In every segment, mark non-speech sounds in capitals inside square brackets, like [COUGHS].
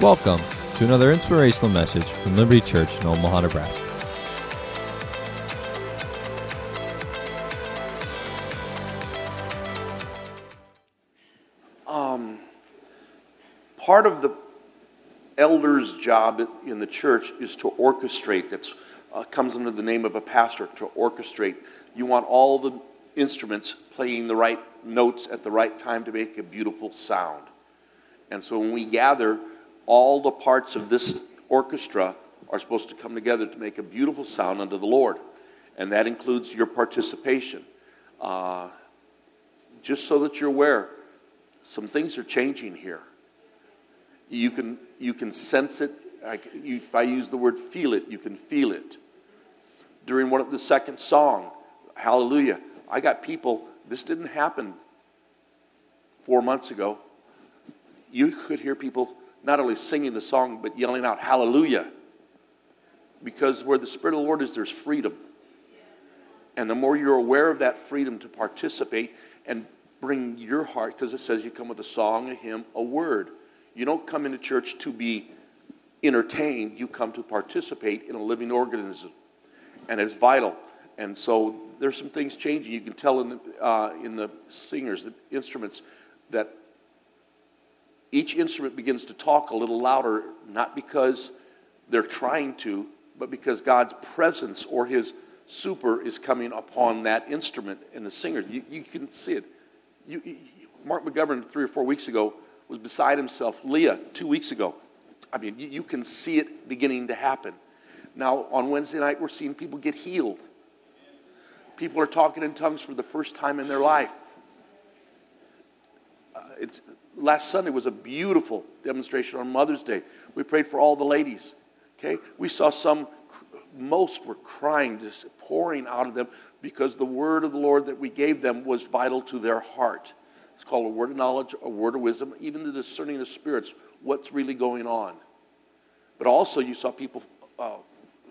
Welcome to another inspirational message from Liberty Church in Omaha, Nebraska. Um, part of the elder's job in the church is to orchestrate. That uh, comes under the name of a pastor to orchestrate. You want all the instruments playing the right notes at the right time to make a beautiful sound. And so when we gather, all the parts of this orchestra are supposed to come together to make a beautiful sound unto the Lord. And that includes your participation. Uh, just so that you're aware, some things are changing here. You can, you can sense it. I, if I use the word feel it, you can feel it. During one of the second song, Hallelujah, I got people, this didn't happen four months ago. You could hear people not only singing the song, but yelling out, Hallelujah. Because where the Spirit of the Lord is, there's freedom. And the more you're aware of that freedom to participate and bring your heart, because it says you come with a song, a hymn, a word. You don't come into church to be entertained, you come to participate in a living organism. And it's vital. And so there's some things changing. You can tell in the, uh, in the singers, the instruments, that each instrument begins to talk a little louder, not because they're trying to, but because God's presence or His super is coming upon that instrument and the singer. You, you can see it. You, you, Mark McGovern, three or four weeks ago, was beside himself. Leah, two weeks ago. I mean, you, can see it beginning to happen. Now, on Wednesday night, we're seeing people get healed. People are talking in tongues for the first time in their life. Uh, it's, last Sunday was a beautiful demonstration on Mother's Day. We prayed for all the ladies. Okay? We saw some, most were crying, just pouring out of them because the word of the Lord that we gave them was vital to their heart. It's called a word of knowledge, a word of wisdom, even the discerning of spirits, what's really going on. But also, you saw people, uh,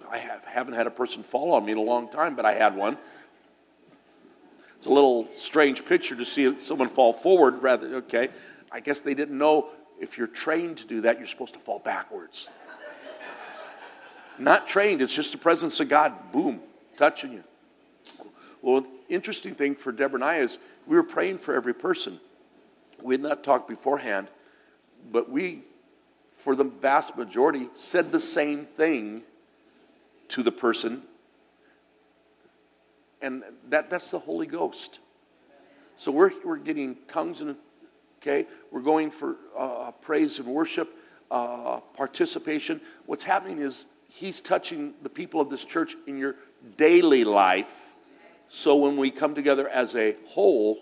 I have, haven't had a person fall on me in a long time, but I had one. It's a little strange picture to see someone fall forward rather, okay. I guess they didn't know if you're trained to do that, you're supposed to fall backwards. Not trained, it's just the presence of God, boom, touching you. Well, interesting thing for Deborah and I is we were praying for every person. We had not talked beforehand, but we, for the vast majority, said the same thing to the person. And that, that's the Holy Ghost. So we're, we're getting tongues and, okay, we're going for uh, praise and worship, uh, participation. What's happening is He's touching the people of this church in your daily life so when we come together as a whole,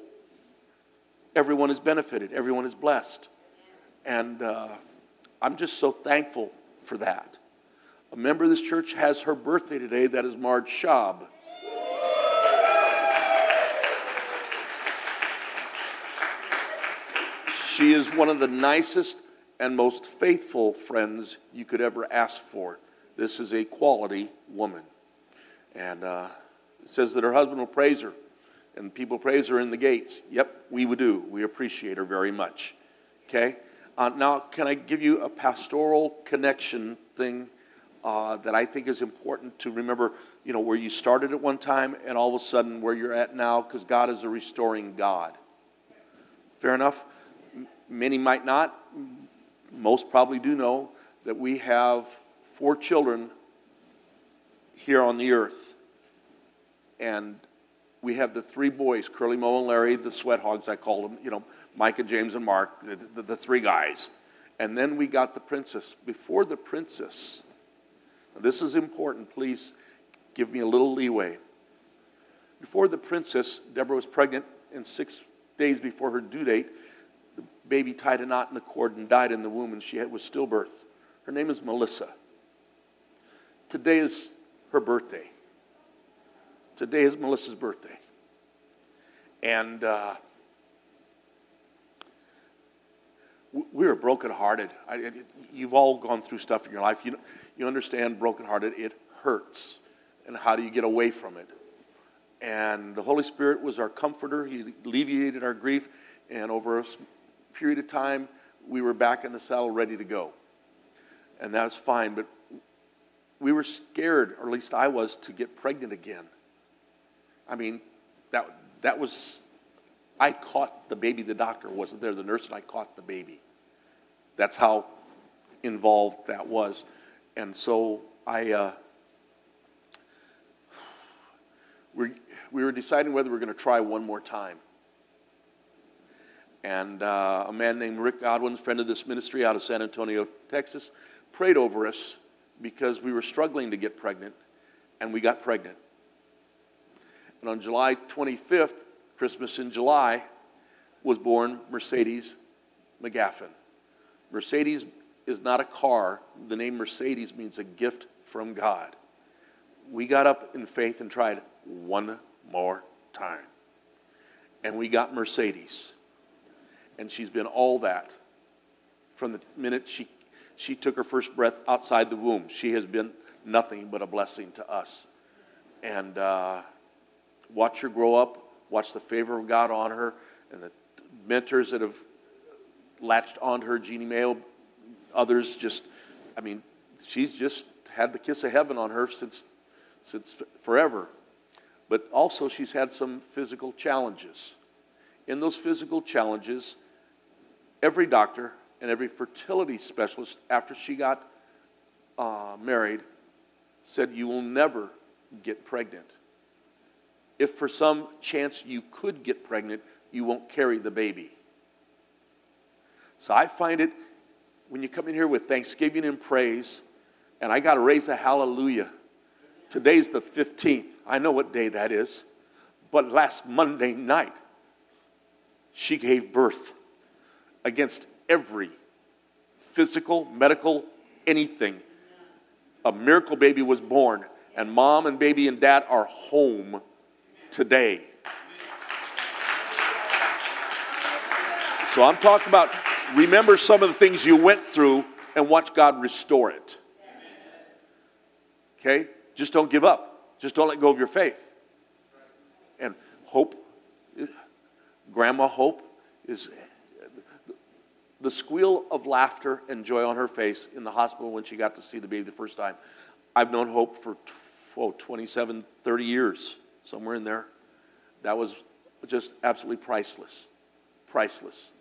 everyone is benefited, everyone is blessed. And uh, I'm just so thankful for that. A member of this church has her birthday today, that is Marge Schaub. She is one of the nicest and most faithful friends you could ever ask for. This is a quality woman. And uh, it says that her husband will praise her, and people praise her in the gates. Yep, we would do. We appreciate her very much. Okay? Uh, now, can I give you a pastoral connection thing uh, that I think is important to remember? You know, where you started at one time and all of a sudden where you're at now, because God is a restoring God. Fair enough? Many might not. Most probably do know that we have four children here on the earth and we have the three boys, Curly, Mo, and Larry, the sweat hogs, I call them, you know, Micah, James, and Mark, the, the, the three guys. And then we got the princess. Before the princess, this is important, please give me a little leeway. Before the princess, Deborah was pregnant, and six days before her due date, baby tied a knot in the cord and died in the womb, and she was stillbirth. Her name is Melissa. Today is her birthday. Today is Melissa's birthday. And uh, we were brokenhearted. I, you've all gone through stuff in your life. You, you understand brokenhearted, it hurts. And how do you get away from it? And the Holy Spirit was our comforter. He alleviated our grief. And over a period of time, we were back in the saddle ready to go. and that's fine. But we were scared, or at least I was, to get pregnant again. I mean, that, that was, I caught the baby. The doctor wasn't there, the nurse and I caught the baby. That's how involved that was. And so I, uh, we we were deciding whether we were going to try one more time. And uh, a man named Rick Godwin, friend of this ministry out of San Antonio, Texas, prayed over us because we were struggling to get pregnant, and we got pregnant. And on July 25th, Christmas in July, was born Mercedes McGaffin. Mercedes is not a car. The name Mercedes means a gift from God. We got up in faith and tried one more time. And we got Mercedes. And she's been all that from the minute she, she took her first breath outside the womb. She has been nothing but a blessing to us. And uh, watch her grow up, watch the favor of God on her, and the mentors that have latched onto her, Jeannie Mayo, others just, I mean, she's just had the kiss of heaven on her since, since forever. But also, she's had some physical challenges. In those physical challenges, every doctor and every fertility specialist, after she got uh, married, said, You will never get pregnant. If for some chance you could get pregnant, you won't carry the baby. So I find it when you come in here with thanksgiving and praise, and I got to raise a hallelujah. Today's the 15th. I know what day that is. But last Monday night, she gave birth against every physical, medical, anything. A miracle baby was born, and mom and baby and dad are home today. So I'm talking about remember some of the things you went through and watch God restore it. Okay? Just don't give up. Just don't let go of your faith. And hope, Grandma Hope, is the squeal of laughter and joy on her face in the hospital when she got to see the baby the first time. I've known Hope for oh, 27, 30 years, somewhere in there. That was just absolutely priceless. Priceless.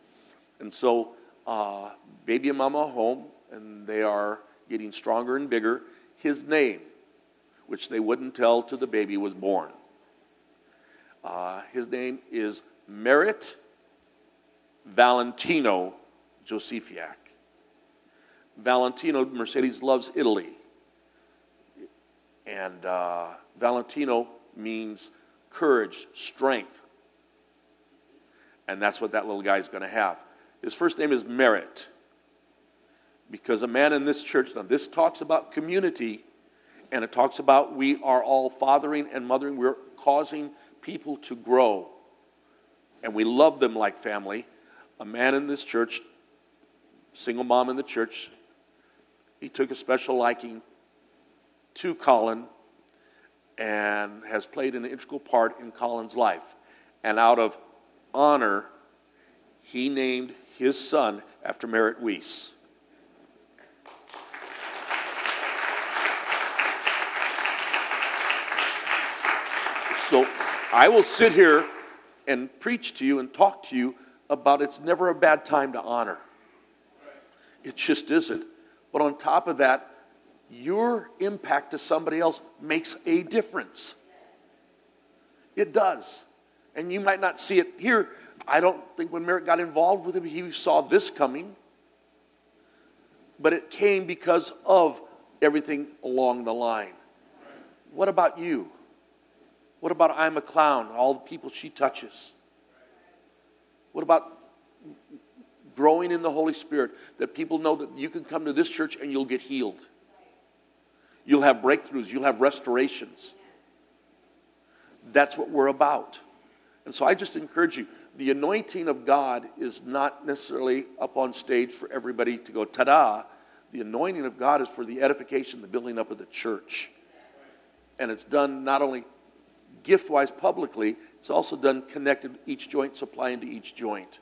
And so, uh, baby and mama home, and they are getting stronger and bigger. His name which they wouldn't tell till the baby was born. Uh, his name is Merritt Valentino Josefiak. Valentino, Mercedes loves Italy. And uh, Valentino means courage, strength. And that's what that little guy is going to have. His first name is Merritt. Because a man in this church, now this talks about community, and it talks about we are all fathering and mothering. We're causing people to grow. And we love them like family. A man in this church, single mom in the church, he took a special liking to Colin and has played an integral part in Colin's life. And out of honor, he named his son after Merritt Weiss. So I will sit here and preach to you and talk to you about it's never a bad time to honor. It just isn't. But on top of that, your impact to somebody else makes a difference. It does. And you might not see it here. I don't think when Merritt got involved with him, he saw this coming. But it came because of everything along the line. What about you? What about I'm a clown, all the people she touches? What about growing in the Holy Spirit that people know that you can come to this church and you'll get healed? You'll have breakthroughs, you'll have restorations. That's what we're about. And so I just encourage you the anointing of God is not necessarily up on stage for everybody to go ta da. The anointing of God is for the edification, the building up of the church. And it's done not only gift wise publicly, it's also done connected each joint, supplying to each joint.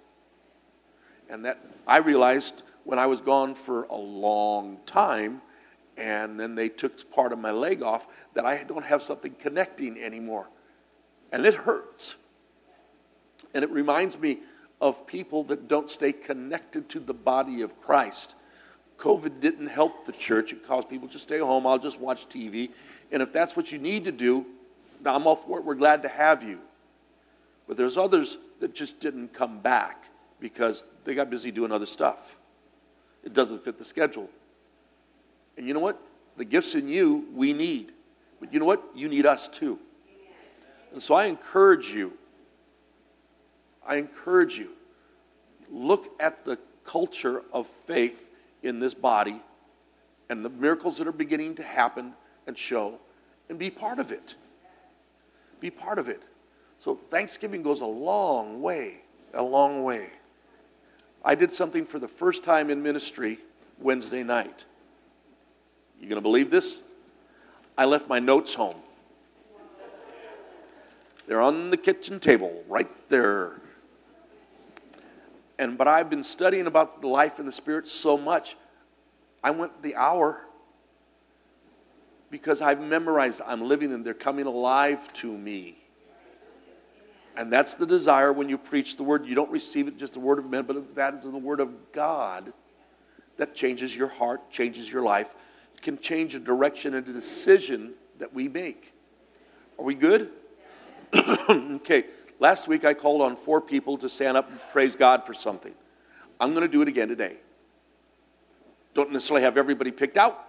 And that I realized when I was gone for a long time, and then they took part of my leg off, that I don't have something connecting anymore. And it hurts. And it reminds me of people that don't stay connected to the body of Christ. COVID didn't help the church. It caused people to stay home. I'll just watch TV. And if that's what you need to do, I'm all for it. We're glad to have you. But there's others that just didn't come back because they got busy doing other stuff. It doesn't fit the schedule. And you know what? The gifts in you, we need. But you know what? You need us too. And so I encourage you, I encourage you, look at the culture of faith in this body and the miracles that are beginning to happen and show and be part of it. Be part of it. So Thanksgiving goes a long way, a long way. I did something for the first time in ministry Wednesday night. You going to believe this? I left my notes home. They're on the kitchen table, right there. And but I've been studying about the life and the spirit so much, I went the hour because I've memorized, I'm living and they're coming alive to me. And that's the desire when you preach the word. You don't receive it just the word of men, but that is the word of God that changes your heart, changes your life, can change the direction and the decision that we make. Are we good? [COUGHS] okay. Last week I called on four people to stand up and praise God for something. I'm going to do it again today. Don't necessarily have everybody picked out,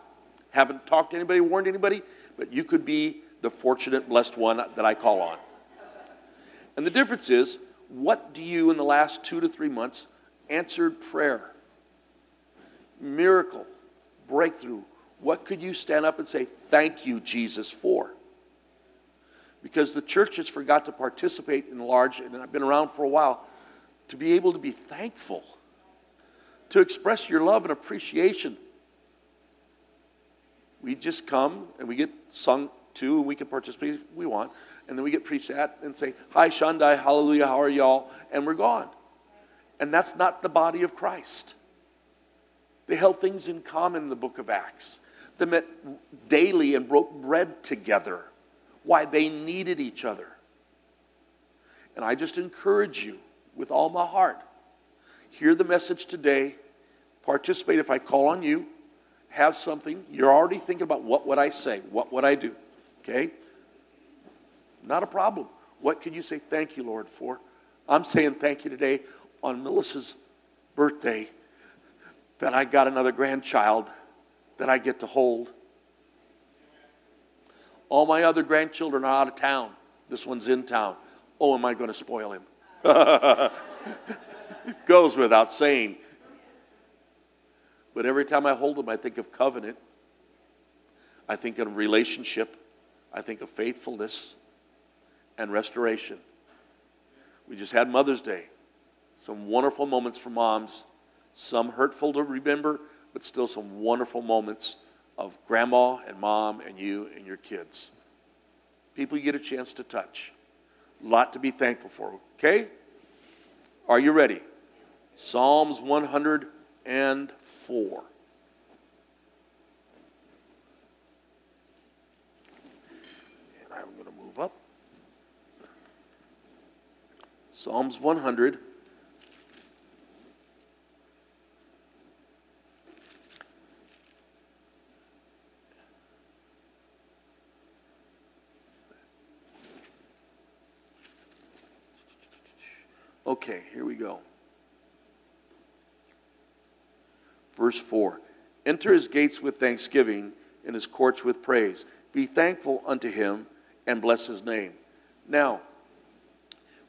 haven't talked to anybody, warned anybody, but you could be the fortunate, blessed one that I call on. And the difference is, what do you in the last two to three months answered prayer, miracle, breakthrough? What could you stand up and say, Thank you, Jesus, for? Because the church has forgot to participate in large, and I've been around for a while, to be able to be thankful, to express your love and appreciation. We just come and we get sung to, and we can participate if we want and then we get preached at and say, Hi, Shandai, hallelujah, how are y'all? And we're gone. And that's not the body of Christ. They held things in common in the book of Acts. They met daily and broke bread together. Why? They needed each other. And I just encourage you with all my heart hear the message today, participate if I call on you, have something. You're already thinking about what would I say? What would I do? Okay? Not a problem. What can you say thank you, Lord, for? I'm saying thank you today on Melissa's birthday that I got another grandchild that I get to hold. All my other grandchildren are out of town. This one's in town. Oh, am I going to spoil him? [LAUGHS] Goes without saying. But every time I hold him, I think of covenant. I think of relationship. I think of faithfulness and restoration. We just had Mother's Day. Some wonderful moments for moms, some hurtful to remember, but still some wonderful moments of grandma and mom and you and your kids. People you get a chance to touch. A lot to be thankful for, okay? Are you ready? Psalms 104. Psalms 100. Okay, here we go. Verse 4 Enter his gates with thanksgiving and his courts with praise. Be thankful unto him and bless his name. Now,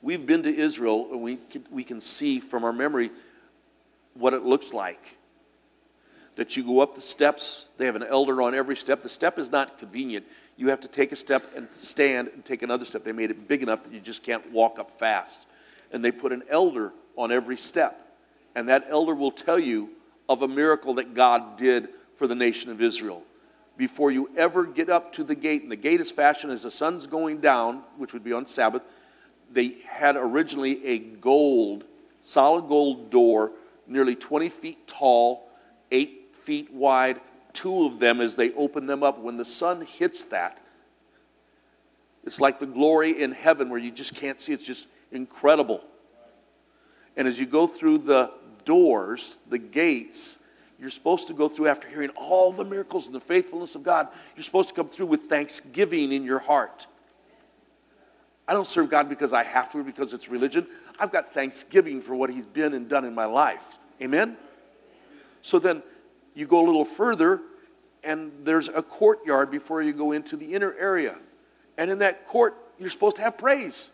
We've been to Israel and we can, we can see from our memory what it looks like. That you go up the steps, they have an elder on every step. The step is not convenient. You have to take a step and stand and take another step. They made it big enough that you just can't walk up fast. And they put an elder on every step. And that elder will tell you of a miracle that God did for the nation of Israel. Before you ever get up to the gate, and the gate is fashioned as the sun's going down, which would be on Sabbath, they had originally a gold, solid gold door nearly 20 feet tall, 8 feet wide, two of them as they open them up. When the sun hits that, it's like the glory in heaven where you just can't see. It's just incredible. And as you go through the doors, the gates, you're supposed to go through after hearing all the miracles and the faithfulness of God. You're supposed to come through with thanksgiving in your heart. I don't serve God because I have to, because it's religion. I've got thanksgiving for what He's been and done in my life. Amen? So then you go a little further, and there's a courtyard before you go into the inner area. And in that court, you're supposed to have praise.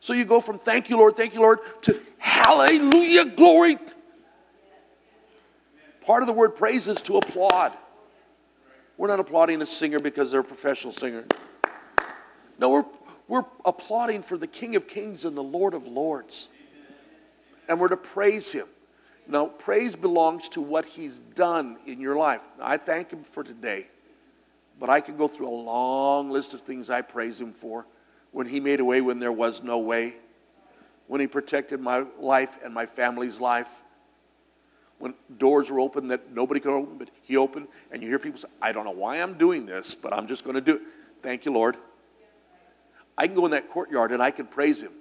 So you go from thank you, Lord, thank you, Lord, to hallelujah, glory. Part of the word praise is to applaud. We're not applauding a singer because they're a professional singer. No, we're, we're applauding for the King of Kings and the Lord of Lords. And we're to praise him. Now, praise belongs to what he's done in your life. I thank him for today, but I can go through a long list of things I praise him for when He made a way when there was no way, when He protected my life and my family's life, when doors were open that nobody could open, but He opened, and you hear people say, I don't know why I'm doing this, but I'm just going to do it. Thank you, Lord. I can go in that courtyard and I can praise Him.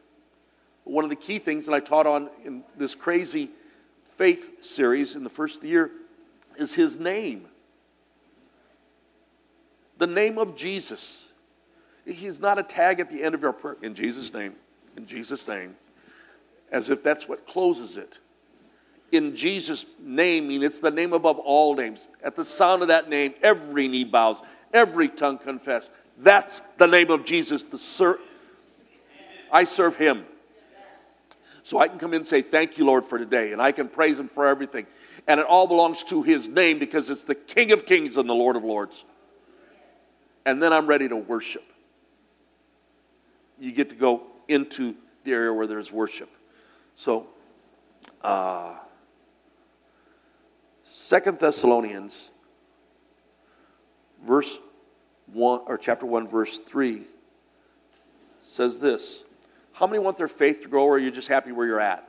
One of the key things that I taught on in this crazy faith series in the first year is His name. The name of Jesus. He's not a tag at the end of your prayer. In Jesus' name. In Jesus' name. As if that's what closes it. In Jesus' name, mean it's the name above all names. At the sound of that name, every knee bows, every tongue confess. That's the name of Jesus. The ser- I serve him. So I can come in and say, Thank you, Lord, for today. And I can praise him for everything. And it all belongs to his name because it's the King of Kings and the Lord of Lords. And then I'm ready to worship you get to go into the area where there's worship. So, uh, Second Thessalonians, verse one or chapter one, verse three, says this: How many want their faith to grow, or are you just happy where you're at?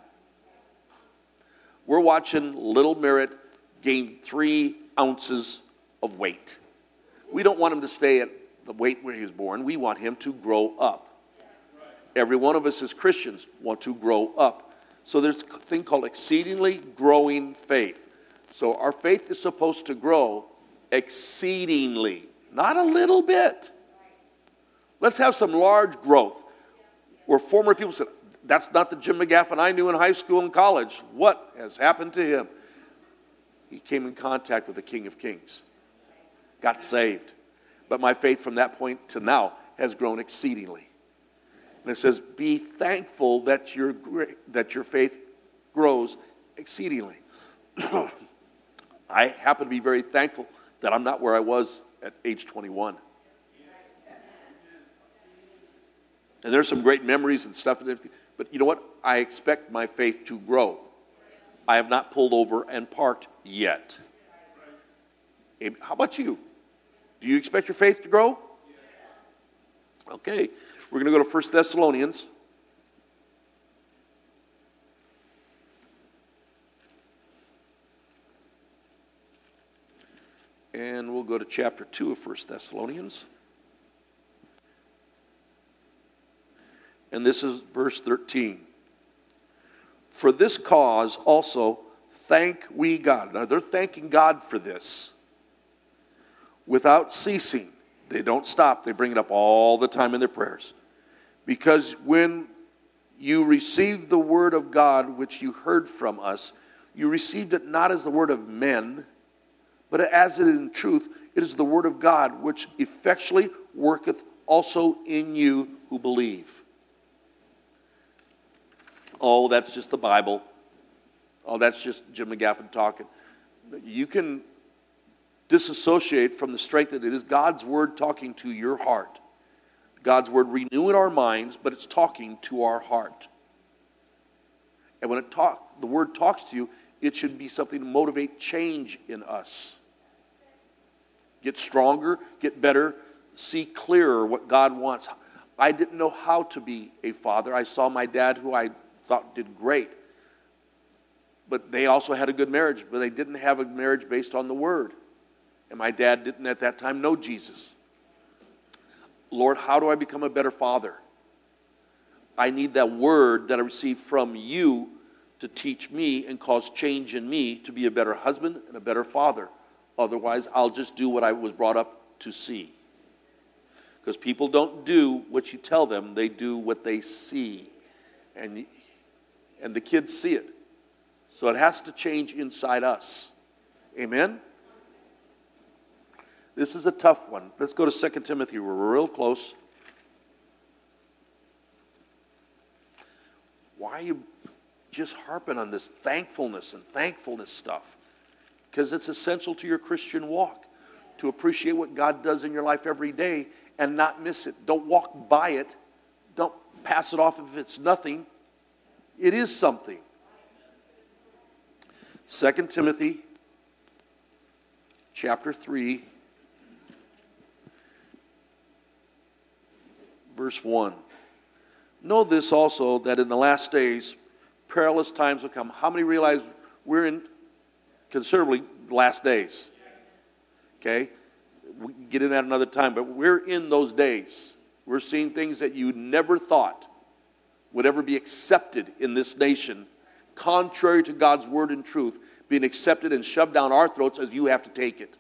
We're watching Little Merritt gain three ounces of weight. We don't want him to stay at the weight where he was born. We want him to grow up. Every one of us as Christians want to grow up. So there's a thing called exceedingly growing faith. So our faith is supposed to grow exceedingly, not a little bit. Let's have some large growth. Where former people said, That's not the Jim McGaffin I knew in high school and college. What has happened to him? He came in contact with the King of Kings, got saved. But my faith from that point to now has grown exceedingly. And it says, Be thankful that your, that your faith grows exceedingly. [CLEARS THROAT] I happen to be very thankful that I'm not where I was at age 21. And there's some great memories and stuff, and everything. but you know what? I expect my faith to grow. I have not pulled over and parked yet. How about you? Do you expect your faith to grow? Okay. We're going to go to 1 Thessalonians. And we'll go to chapter 2 of 1 Thessalonians. And this is verse 13. For this cause also thank we God. Now they're thanking God for this without ceasing. They don't stop, they bring it up all the time in their prayers. Because when you received the word of God, which you heard from us, you received it not as the word of men, but as it in truth, it is the word of God, which effectually worketh also in you who believe. Oh, that's just the Bible. Oh, that's just Jim McGaffin talking. You can disassociate from the strength that it is God's word talking to your heart. God's word renewing our minds, but it's talking to our heart. And when it talk, the word talks to you, it should be something to motivate change in us. Get stronger, get better, see clearer what God wants. I didn't know how to be a father. I saw my dad, who I thought did great. but they also had a good marriage, but they didn't have a marriage based on the word. And my dad didn't at that time know Jesus. Lord, how do I become a better father? I need that word that I received from you to teach me and cause change in me to be a better husband and a better father. Otherwise, I'll just do what I was brought up to see. Because people don't do what you tell them, they do what they see. And, and the kids see it. So it has to change inside us. Amen? This is a tough one. Let's go to 2 Timothy. We're real close. Why are you just harping on this thankfulness and thankfulness stuff? Because it's essential to your Christian walk to appreciate what God does in your life every day and not miss it. Don't walk by it. Don't pass it off if it's nothing. It is something. 2 Timothy chapter 3 verse 1. Know this also that in the last days perilous times will come. How many realize we're in considerably last days? Okay? We get in that another time, but we're in those days. We're seeing things that you never thought would ever be accepted in this nation, contrary to God's word and truth, being accepted and shoved down our throats as you have to take it.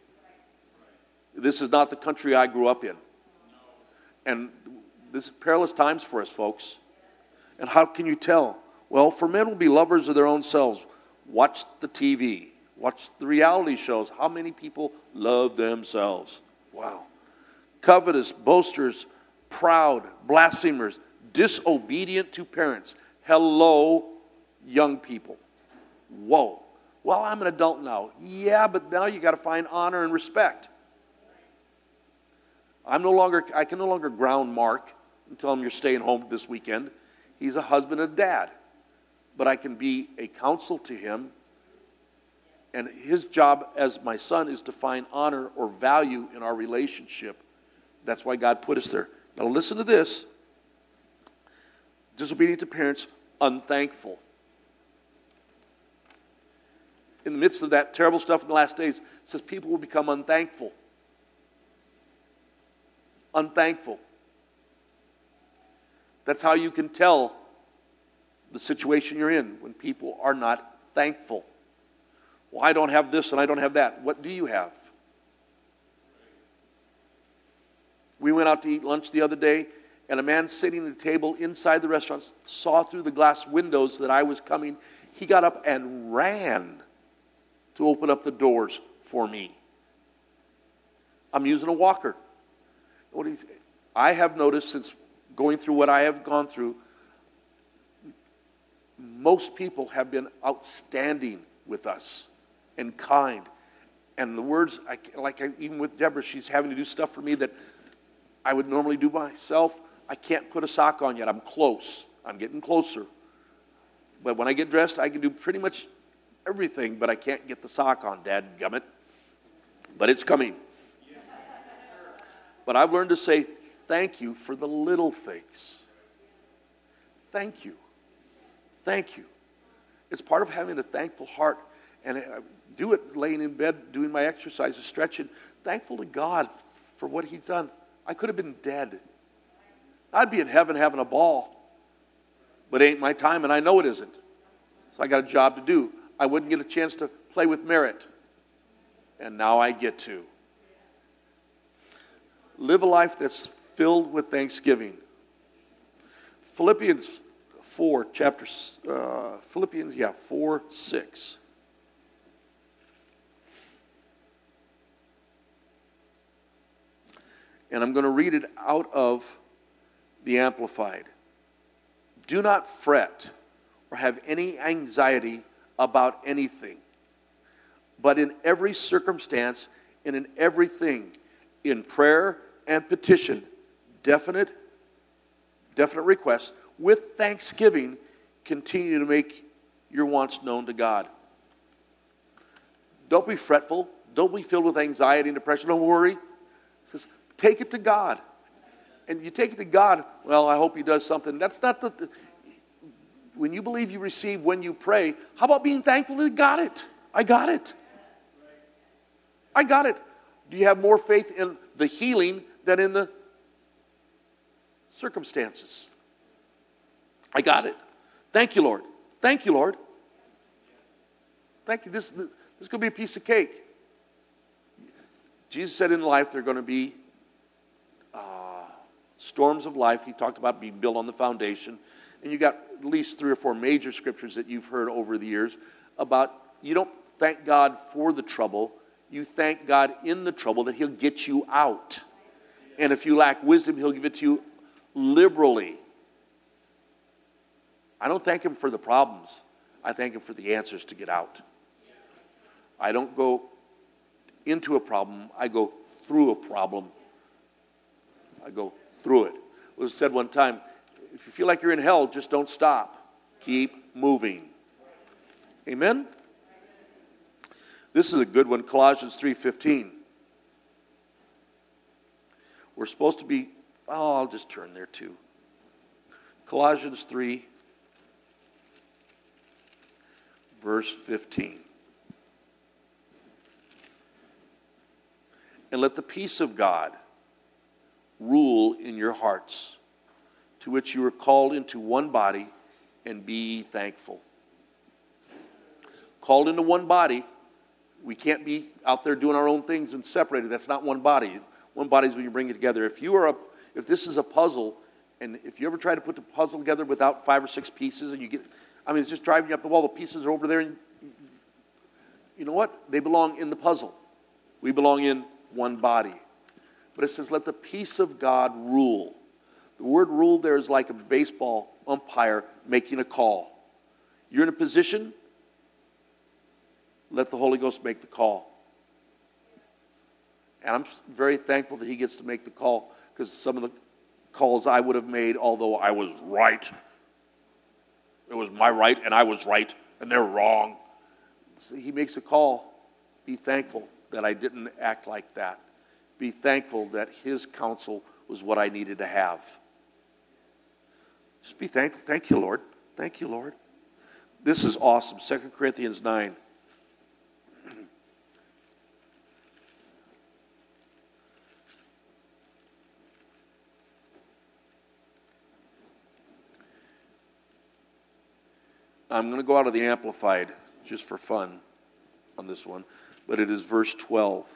This is not the country I grew up in. And this is perilous times for us, folks. And how can you tell? Well, for men will be lovers of their own selves. Watch the TV, watch the reality shows. How many people love themselves? Wow. Covetous, boasters, proud, blasphemers, disobedient to parents. Hello, young people. Whoa. Well, I'm an adult now. Yeah, but now you got to find honor and respect. I'm no longer, I can no longer ground Mark and tell him you're staying home this weekend. He's a husband and dad. But I can be a counsel to him. And his job as my son is to find honor or value in our relationship. That's why God put us there. Now, listen to this disobedient to parents, unthankful. In the midst of that terrible stuff in the last days, says people will become unthankful. Unthankful. That's how you can tell the situation you're in when people are not thankful. Well, I don't have this and I don't have that. What do you have? We went out to eat lunch the other day, and a man sitting at a table inside the restaurant saw through the glass windows that I was coming. He got up and ran to open up the doors for me. I'm using a walker. What do you say? I have noticed since going through what I have gone through, most people have been outstanding with us and kind. And the words, I, like I, even with Deborah, she's having to do stuff for me that I would normally do myself. I can't put a sock on yet. I'm close. I'm getting closer. But when I get dressed, I can do pretty much everything, but I can't get the sock on, Dad gummit. But it's coming. But I've learned to say Thank you for the little things. Thank you. Thank you. It's part of having a thankful heart. And I do it laying in bed, doing my exercises, stretching, thankful to God for what He's done. I could have been dead. I'd be in heaven having a ball. But it ain't my time, and I know it isn't. So I got a job to do. I wouldn't get a chance to play with Merritt. And now I get to. Live a life that's filled with thanksgiving. Philippians 4, chapter, uh, Philippians, yeah, 4, 6. And I'm going to read it out of the Amplified. Do not fret or have any anxiety about anything, but in every circumstance and in everything, in prayer and petition, definite, definite requests with thanksgiving, continue to make your wants known to God. Don't be fretful. Don't be filled with anxiety and depression. Don't worry. Says, take it to God. And you take it to God, well, I hope He does something. That's not the. when you believe you receive when you pray, how about being thankful that got it? I got it. I got it. Do you have more faith in the healing than in the circumstances? I got it. Thank you, Lord. Thank you, Lord. Thank you. This, this is going to be a piece of cake. Jesus said in life there are going to be storms of life. He talked about being built on the foundation. And you got at least three or four major scriptures that you've heard over the years about you don't thank God for the trouble, you thank God in the trouble that He'll get you out. And if you lack wisdom, He'll give it to you liberally. I don't thank Him for the problems, I thank Him for the answers to get out. I don't go into a problem, I go through a problem. I go through it. It was said one time if you feel like you're in hell, just don't stop. Keep moving. Amen? This is a good one, Colossians 3:15. We're supposed to be oh, I'll just turn there too. Colossians 3 verse 15. And let the peace of God rule in your hearts, to which you were called into one body, and be thankful. Called into one body, we can't be out there doing our own things and separated. That's not one body. One body is when you bring it together. If you are a, if this is a puzzle, and if you ever try to put the puzzle together without five or six pieces, and you get, I mean, it's just driving you up the wall. The pieces are over there, and you know what? They belong in the puzzle. We belong in one body. But it says, let the peace of God rule. The word rule there is like a baseball umpire making a call. You're in a position, let the Holy Ghost make the call. And I'm very thankful that He gets to make the call because some of the calls I would have made, although I was right, it was my right and I was right and they're wrong. So he makes a call. Be thankful that I didn't act like that. Be thankful that his counsel was what I needed to have. Just be thankful. Thank you, Lord. Thank you, Lord. This is awesome. 2 Corinthians 9. I'm going to go out of the Amplified just for fun on this one, but it is verse 12.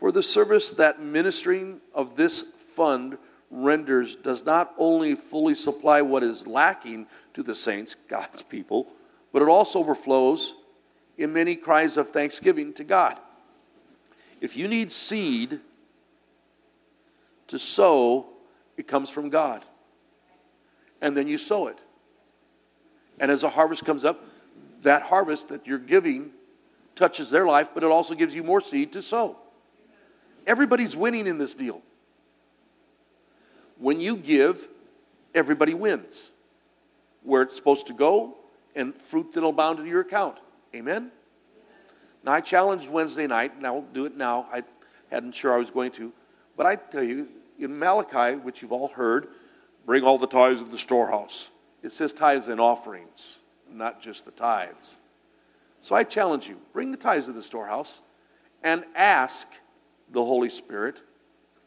For the service that ministering of this fund renders does not only fully supply what is lacking to the saints, God's people, but it also overflows in many cries of thanksgiving to God. If you need seed to sow, it comes from God. And then you sow it. And as a harvest comes up, that harvest that you're giving touches their life, but it also gives you more seed to sow. Everybody's winning in this deal. When you give, everybody wins. Where it's supposed to go and fruit that'll bound into your account. Amen? Now, I challenged Wednesday night, and I'll do it now. I hadn't sure I was going to. But I tell you, in Malachi, which you've all heard, bring all the tithes in the storehouse. It says tithes and offerings, not just the tithes. So I challenge you bring the tithes to the storehouse and ask the Holy Spirit.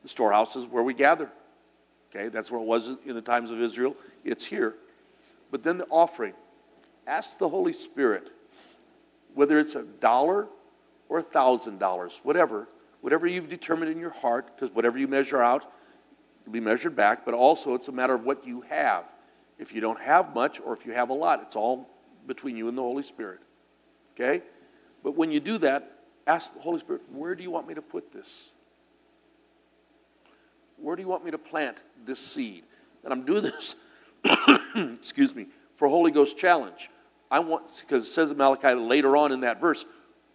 The storehouse is where we gather. Okay, that's where it was in the times of Israel. It's here. But then the offering. Ask the Holy Spirit, whether it's a dollar or a thousand dollars, whatever, whatever you've determined in your heart, because whatever you measure out will be measured back, but also it's a matter of what you have. If you don't have much or if you have a lot, it's all between you and the Holy Spirit. Okay? But when you do that, ask the Holy Spirit, where do you want me to put this? Where do you want me to plant this seed? And I'm doing this, [COUGHS] excuse me, for Holy Ghost challenge. I want, because it says in Malachi later on in that verse,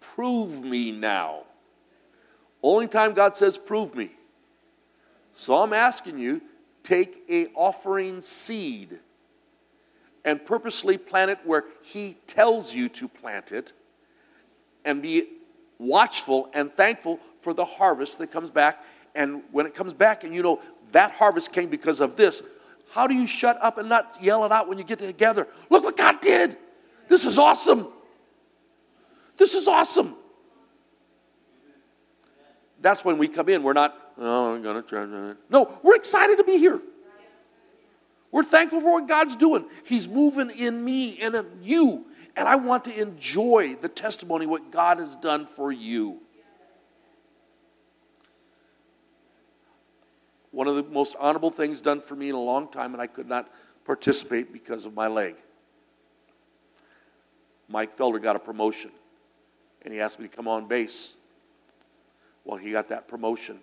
prove me now. Only time God says, prove me. So I'm asking you, take a offering seed and purposely plant it where He tells you to plant it and be watchful and thankful for the harvest that comes back. And when it comes back, and you know that harvest came because of this, How do you shut up and not yell it out when you get together? Look what God did. This is awesome. This is awesome. That's when we come in. We're not, oh, I'm going to try. No, we're excited to be here. We're thankful for what God's doing. He's moving in me and in you. And I want to enjoy the testimony, what God has done for you. One of the most honorable things done for me in a long time, and I could not participate because of my leg. Mike Felder got a promotion, and he asked me to come on base. Well, he got that promotion,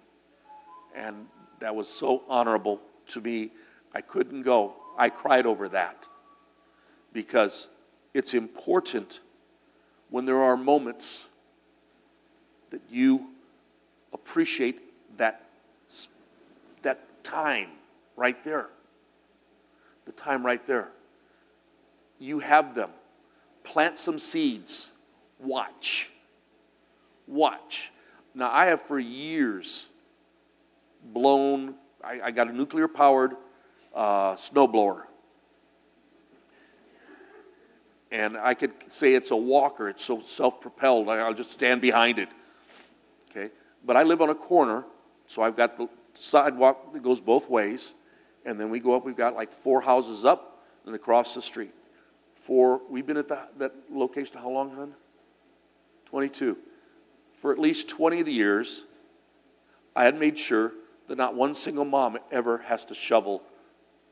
and that was so honorable to me. I couldn't go. I cried over that because it's important when there are moments that you appreciate that, that time right there. The time right there. You have them. Plant some seeds. Watch. Watch. Now, I have for years blown, I, I got a nuclear powered uh, snowblower. And I could say it's a walker, it's so self propelled, I'll just stand behind it. Okay? But I live on a corner, so I've got the sidewalk that goes both ways. And then we go up, we've got like four houses up and across the street. Four, we've been at the, that location how long, hon? 22. For at least 20 of the years, I had made sure that not one single mom ever has to shovel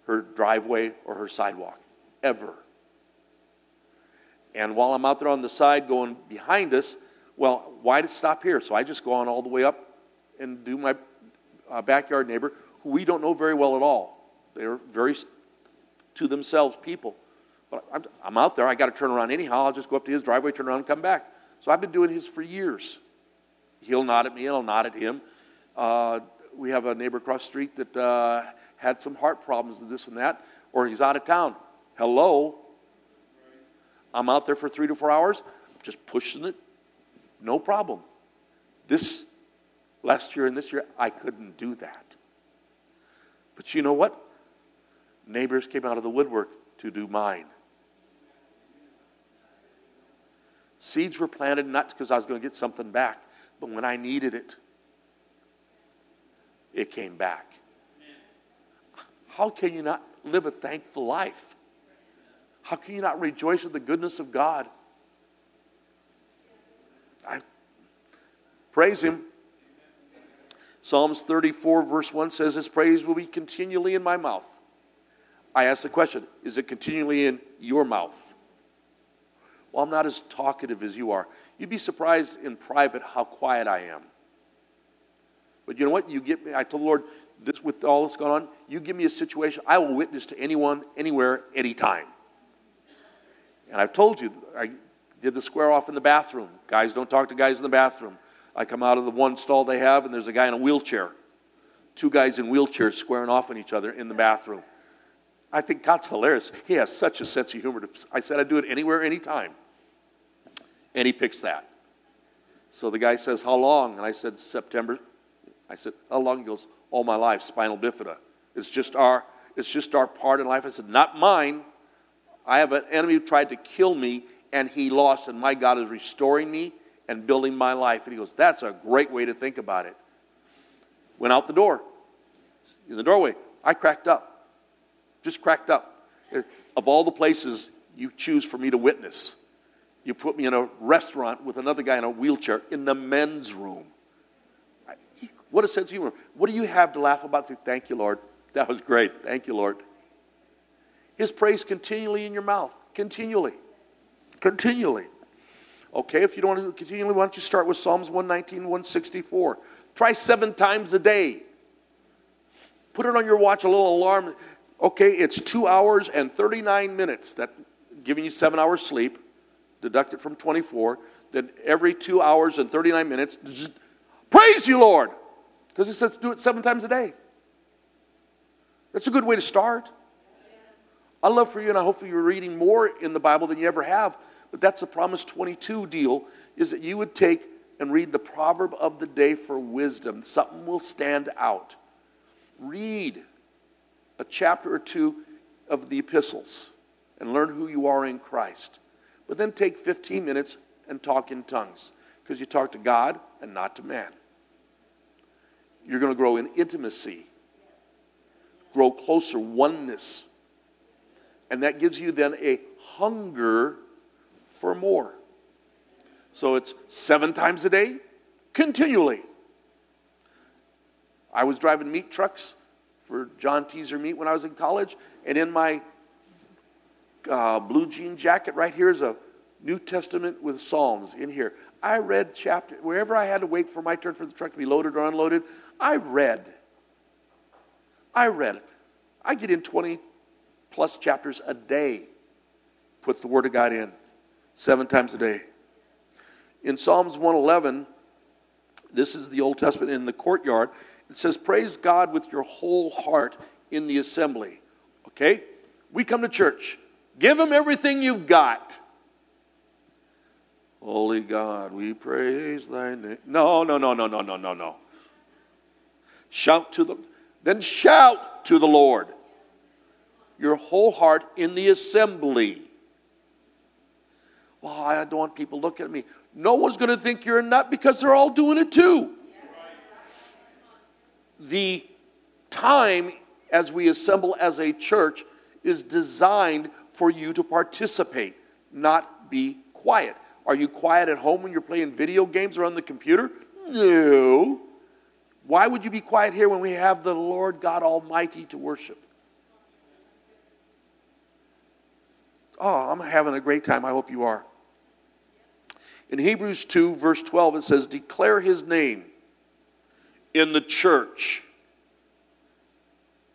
her driveway or her sidewalk, ever. And while I'm out there on the side going behind us, well, why to stop here? So I just go on all the way up and do my uh, backyard neighbor, who we don't know very well at all. They're very to themselves people. But I'm, I'm out there. I got to turn around anyhow. I'll just go up to his driveway, turn around, and come back. So I've been doing his for years. He'll nod at me, and I'll nod at him. Uh, we have a neighbor across the street that uh, had some heart problems and this and that, or he's out of town. Hello? I'm out there for three to four hours, just pushing it, no problem. This last year and this year, I couldn't do that. But you know what? Neighbors came out of the woodwork to do mine. Seeds were planted not because I was going to get something back, but when I needed it, it came back. How can you not live a thankful life? How can you not rejoice in the goodness of God? I praise Him. Psalms 34, verse 1 says, His praise will be continually in my mouth. I ask the question Is it continually in your mouth? Well, I'm not as talkative as you are. You'd be surprised in private how quiet I am. But you know what? You get me. I told the Lord, this, with all that's going on, you give me a situation, I will witness to anyone, anywhere, anytime. And I've told you, I did the square off in the bathroom. Guys don't talk to guys in the bathroom. I come out of the one stall they have, and there's a guy in a wheelchair. Two guys in wheelchairs squaring off on each other in the bathroom. I think God's hilarious. He has such a sense of humor. I said I'd do it anywhere, anytime. And he picks that. So the guy says, How long? And I said, September. I said, How long? He goes, all my life, spinal bifida. It's just our, it's just our part in life. I said, not mine. I have an enemy who tried to kill me and he lost, and my God is restoring me and building my life. And he goes, That's a great way to think about it. Went out the door. In the doorway, I cracked up. Just cracked up. Of all the places you choose for me to witness, you put me in a restaurant with another guy in a wheelchair in the men's room. What a sense of humor. What do you have to laugh about? Thank you, Lord. That was great. Thank you, Lord. His praise continually in your mouth. Continually. Continually. Okay, if you don't want to continually, why don't you start with Psalms 119, 164? Try seven times a day. Put it on your watch, a little alarm. Okay, it's two hours and 39 minutes. That giving you seven hours sleep. Deduct it from 24. Then every two hours and 39 minutes, praise you, Lord. Because it says do it seven times a day. That's a good way to start. I love for you, and I hope you're reading more in the Bible than you ever have. But that's the Promise 22 deal, is that you would take and read the proverb of the day for wisdom. Something will stand out. Read. a chapter or two of the epistles and learn who you are in Christ. But then take 15 minutes and talk in tongues because you talk to God and not to man. You're going to grow in intimacy, grow closer, oneness. And that gives you then a hunger for more. So it's seven times a day, continually. I was driving meat trucks for John Teaser Meat when I was in college, and in my uh, blue jean jacket right here is a New Testament with Psalms in here. I read chapter, wherever I had to wait for my turn for the truck to be loaded or unloaded, I read. I read. I get in 20 plus chapters a day. Put the Word of God in seven times a day. In Psalms 111, this is the Old Testament in the courtyard. It says, Praise God with your whole heart in the assembly. Okay? We come to church. Give Him everything you've got. Holy God, we praise thy name. No, no, no, no, no, no, no, no. Shout to the, then shout to the Lord. Your whole heart in the assembly. Well, I don't want people looking at me. No one's going to think you're a nut because they're all doing it too. The time as we assemble as a church is designed for you to participate, not be quiet. Are you quiet at home when you're playing video games or on the computer? No. Why would you be quiet here when we have the Lord God Almighty to worship? Oh, I'm having a great time. I hope you are. In Hebrews 2, verse 12, it says, Declare his name in the church.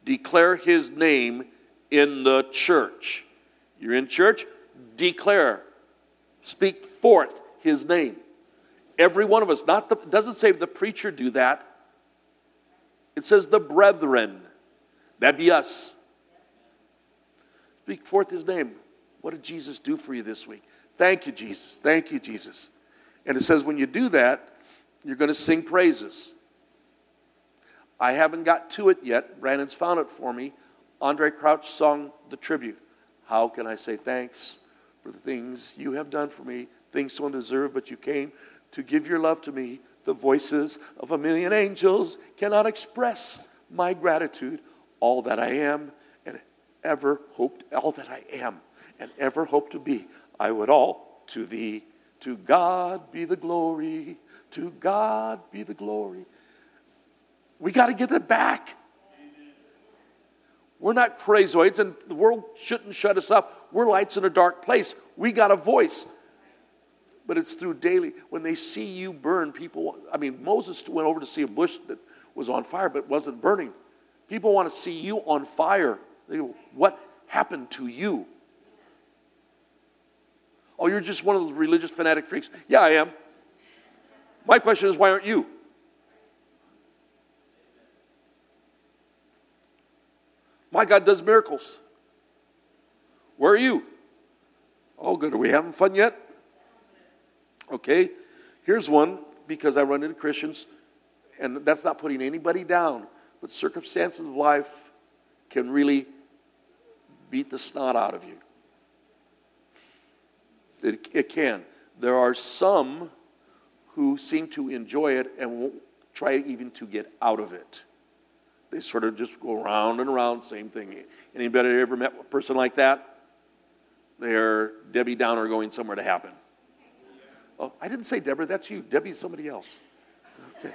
Declare his name in the church. You're in church? Declare speak forth his name. Every one of us, not the, doesn't say the preacher do that. It says the brethren. That'd be us. Speak forth his name. What did Jesus do for you this week? Thank you, Jesus. Thank you, Jesus. And it says when you do that, you're going to sing praises. I haven't got to it yet. Brandon's found it for me. Andraé Crouch sung the tribute. How can I say thanks? for the things you have done for me, things so undeserved, but you came to give your love to me. The voices of a million angels cannot express my gratitude, all that I am and ever hoped, all that I am and ever hope to be. I would all to thee. To God be the glory. To God be the glory. We got to get it back. We're not crazoids, and the world shouldn't shut us up. We're lights in a dark place. We got a voice. But it's through daily. When they see you burn, people, I mean, Moses went over to see a bush that was on fire but wasn't burning. People want to see you on fire. They go, What happened to you? Oh, you're just one of those religious fanatic freaks. Yeah, I am. My question is, why aren't you? My God does miracles. Where are you? Oh, good. Are we having fun yet? Okay. Here's one because I run into Christians, and that's not putting anybody down, but circumstances of life can really beat the snot out of you. It, it can. There are some who seem to enjoy it and won't try even to get out of it. They sort of just go around and around, same thing. Anybody ever met a person like that? They're Debbie Downer going somewhere to happen. Oh, I didn't say Deborah, that's you. Debbie's somebody else. Okay.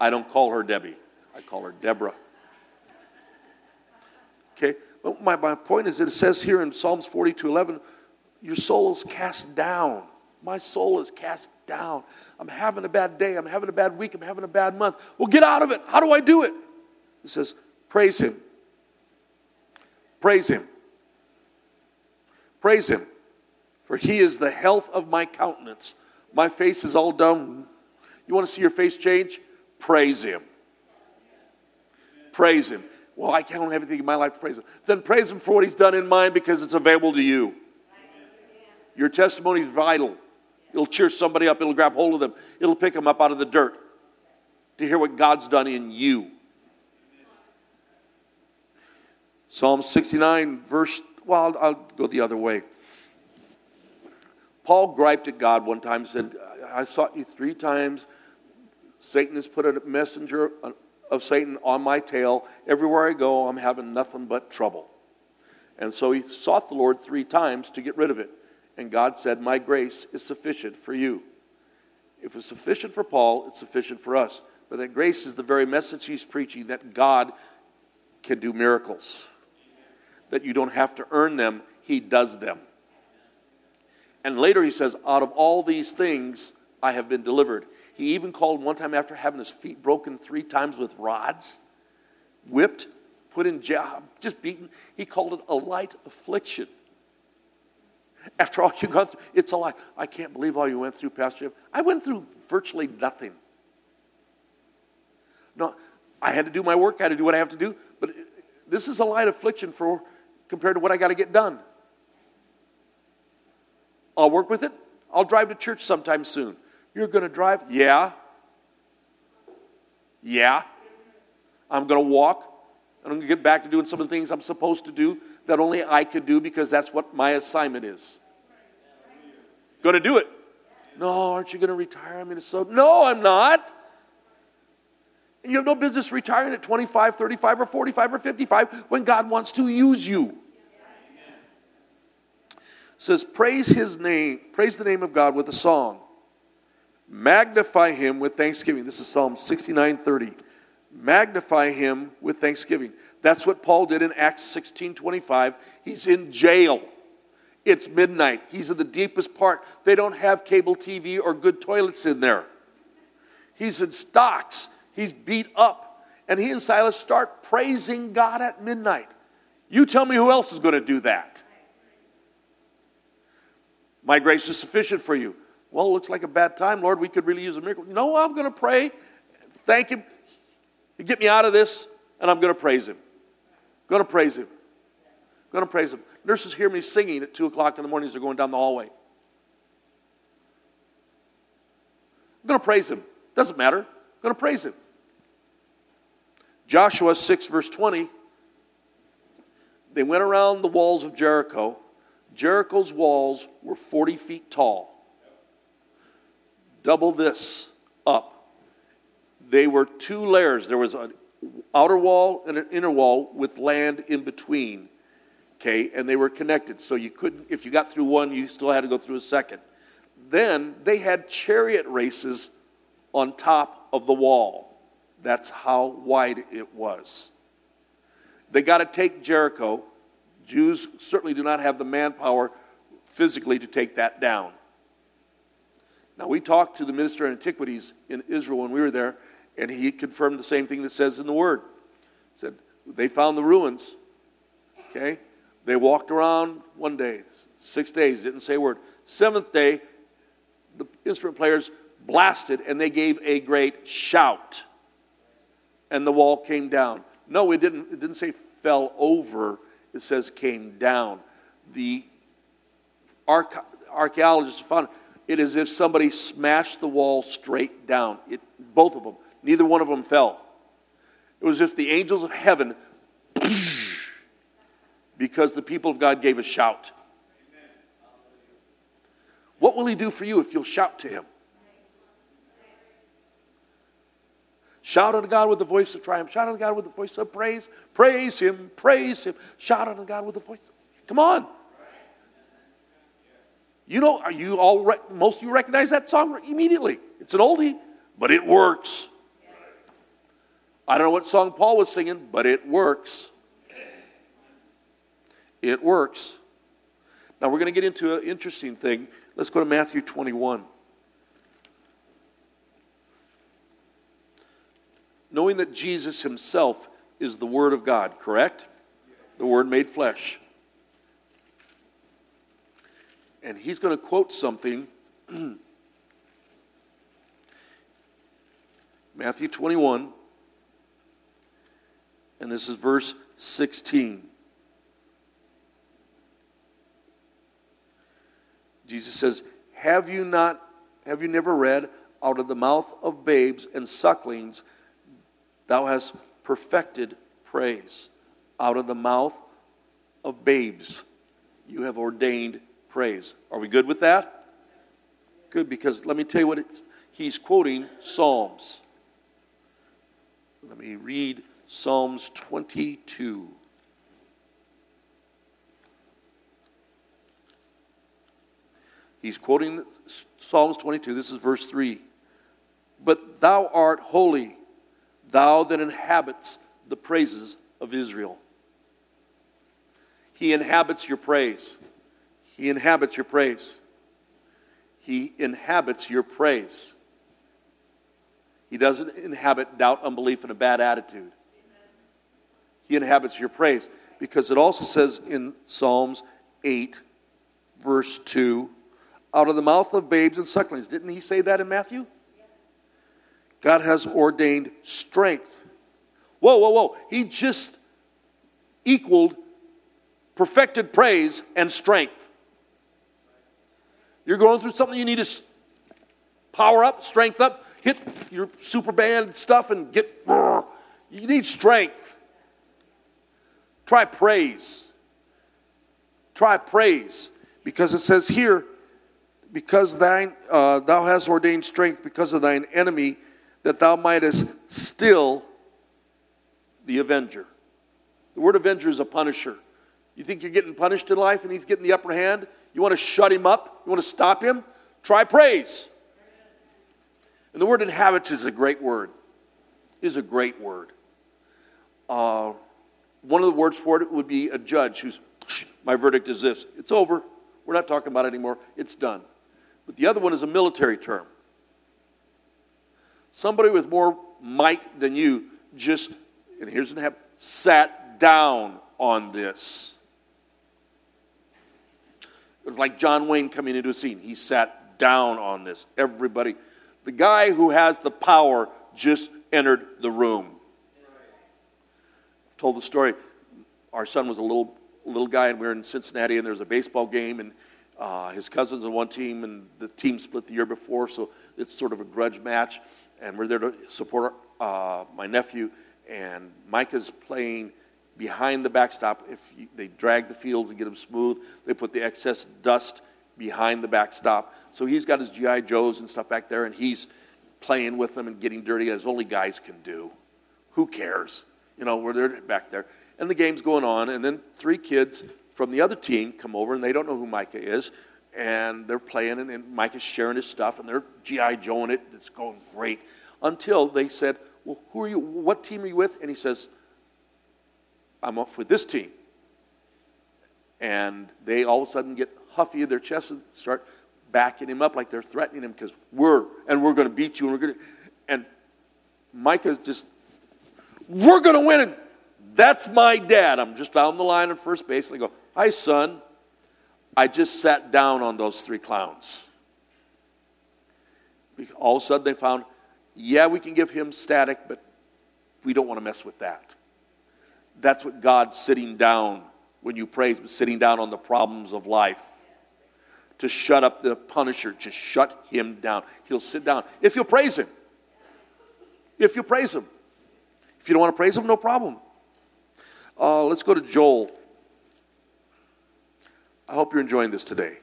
I don't call her Debbie, I call her Deborah. Okay, my, my point is that it says here in Psalms 42 11, your soul is cast down. My soul is cast down. I'm having a bad day. I'm having a bad week. I'm having a bad month. Well, get out of it. How do I do it? It says, praise Him. Praise Him. Praise Him. For He is the health of my countenance. My face is all dumb. You want to see your face change? Praise Him. Praise Him. Well, I can't have anything in my life to praise Him. Then praise Him for what He's done in mine because it's available to you. Your testimony is vital. It'll cheer somebody up. It'll grab hold of them. It'll pick them up out of the dirt to hear what God's done in you. Psalm 69, verse, well, I'll, I'll go the other way. Paul griped at God one time, said, I sought you three times. Satan has put a messenger of Satan on my tail. Everywhere I go, I'm having nothing but trouble. And so he sought the Lord three times to get rid of it. And God said, My grace is sufficient for you. If it's sufficient for Paul, it's sufficient for us. But that grace is the very message he's preaching that God can do miracles that you don't have to earn them, He does them. And later he says, Out of all these things, I have been delivered. He even called one time after having his feet broken three times with rods, whipped, put in jail, just beaten. He called it a light affliction. After all you've gone through, it's a lie. I can't believe all you went through, Pastor Jim. I went through virtually nothing. No, I had to do my work, I had to do what I have to do, but this is a light affliction for compared to what I got to get done. I'll work with it. I'll drive to church sometime soon. You're going to drive? Yeah. Yeah. I'm going to walk. And I'm going to get back to doing some of the things I'm supposed to do that only I could do because that's what my assignment is. Going to do it. No, aren't you going to retire? I it's so. No, I'm not. And you have no business retiring at 25, 35, or 45 or 55 when God wants to use you says, Praise his name, praise the name of God with a song. Magnify him with thanksgiving. This is Psalm 69 30. Magnify him with thanksgiving. That's what Paul did in Acts 16 25. He's in jail. It's midnight. He's in the deepest part. They don't have cable TV or good toilets in there. He's in stocks. He's beat up. And he and Silas start praising God at midnight. You tell me who else is going to do that. My grace is sufficient for you. Well, it looks like a bad time, Lord. We could really use a miracle. No, I'm going to pray. Thank Him. Get me out of this, and I'm going to praise Him. Going to praise Him. Going to praise Him. Nurses hear me singing at 2 o'clock in the morning as they're going down the hallway. I'm going to praise Him. Doesn't matter. I'm going to praise Him. Joshua 6, verse 20. They went around the walls of Jericho Jericho's walls were 40 feet tall. Double this up. They were two layers. There was an outer wall and an inner wall with land in between. Okay, and they were connected. So you couldn't, if you got through one, you still had to go through a second. Then they had chariot races on top of the wall. That's how wide it was. They got to take Jericho Jews certainly do not have the manpower physically to take that down. Now, we talked to the minister of antiquities in Israel when we were there, and he confirmed the same thing that says in the Word. He said they found the ruins. Okay? They walked around one day, six days, didn't say a word. Seventh day, the instrument players blasted and they gave a great shout. And the wall came down. No, it didn't, it didn't say fell over it says came down. The archaeologists found it is as if somebody smashed the wall straight down. It, both of them. Neither one of them fell. It was as if the angels of heaven, because the people of God gave a shout. What will he do for you if you'll shout to him? Shout unto God with the voice of triumph. Shout unto God with the voice of praise. Praise Him. Praise Him. Shout unto God with the voice. Come on. You know, are you all most of you recognize that song immediately? It's an oldie, but it works. I don't know what song Paul was singing, but it works. It works. Now we're going to get into an interesting thing. Let's go to Matthew 21. knowing that Jesus himself is the Word of God, correct? The Word made flesh. And he's going to quote something. [CLEARS THROAT] Matthew 21, and this is verse 16. Jesus says, Have you not, have you never read, out of the mouth of babes and sucklings, Thou hast perfected praise. out of the mouth of babes you have ordained praise. Are we good with that? Good, because let me tell you what it's, he's quoting Psalms. Let me read Psalms 22. He's quoting Psalms 22. This is verse 3. But thou art holy, thou that inhabits the praises of Israel. He inhabits your praise. He inhabits your praise. He inhabits your praise. He doesn't inhabit doubt, unbelief, and a bad attitude. He inhabits your praise because it also says in Psalms 8, verse 2, out of the mouth of babes and sucklings. Didn't he say that in Matthew? God has ordained strength. Whoa, whoa, whoa. He just equaled perfected praise and strength. You're going through something you need to power up, strength up, hit your super band stuff and get. You need strength. Try praise. Try praise. Because it says here, because thine, uh, thou hast ordained strength because of thine enemy, that thou mightest still the avenger. The word avenger is a punisher. You think you're getting punished in life and he's getting the upper hand? You want to shut him up? You want to stop him? Try praise. And the word inhabits is a great word. Is a great word. Uh, one of the words for it would be a judge who's, [SNIFFS] my verdict is this. It's over. We're not talking about it anymore. It's done. But the other one is a military term. Somebody with more might than you just, and here's an have sat down on this. It was like John Wayne coming into a scene. He sat down on this. Everybody, the guy who has the power just entered the room. I've told the story. Our son was a little little guy, and we were in Cincinnati, and there was a baseball game, and uh, his cousins on one team, and the team split the year before, so it's sort of a grudge match. And we're there to support uh, my nephew, and Micah's playing behind the backstop. If you, they drag the fields and get them smooth, they put the excess dust behind the backstop. So he's got his GI Joes and stuff back there, and he's playing with them and getting dirty as only guys can do. Who cares? You know, where they're back there, and the game's going on, and then three kids from the other team come over, and they don't know who Micah is, and they're playing, and, and Micah's sharing his stuff, and they're GI Joeing it. It's going great until they said, "Well, who are you? What team are you with?" And he says, I'm off with this team. And they all of a sudden get huffy in their chest and start backing him up like they're threatening him because we're, and we're going to beat you, and we're going to, and Micah's just, we're going to win, and that's my dad. I'm just down the line at first base, and I go, hi, son. I just sat down on those three clowns. All of a sudden they found, yeah, we can give him static, but we don't want to mess with that. That's what God's sitting down when you praise, him, sitting down on the problems of life. To shut up the punisher, to shut him down. He'll sit down if you'll praise him. If you praise him. If you don't want to praise him, no problem. Uh, let's go to Joel. I hope you're enjoying this today.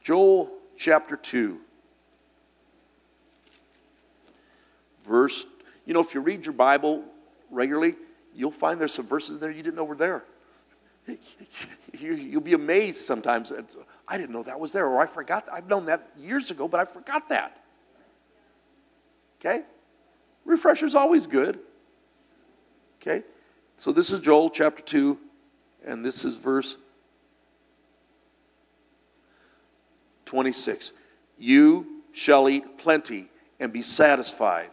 Joel chapter 2. Verse. You know, if you read your Bible regularly, you'll find there's some verses in there you didn't know were there. [LAUGHS] You'll be amazed sometimes. I didn't know that was there, or I forgot. I've known that years ago, but I forgot that. Okay? Refresher's always good. Okay? So this is Joel chapter 2, and this is verse 26. You shall eat plenty and be satisfied.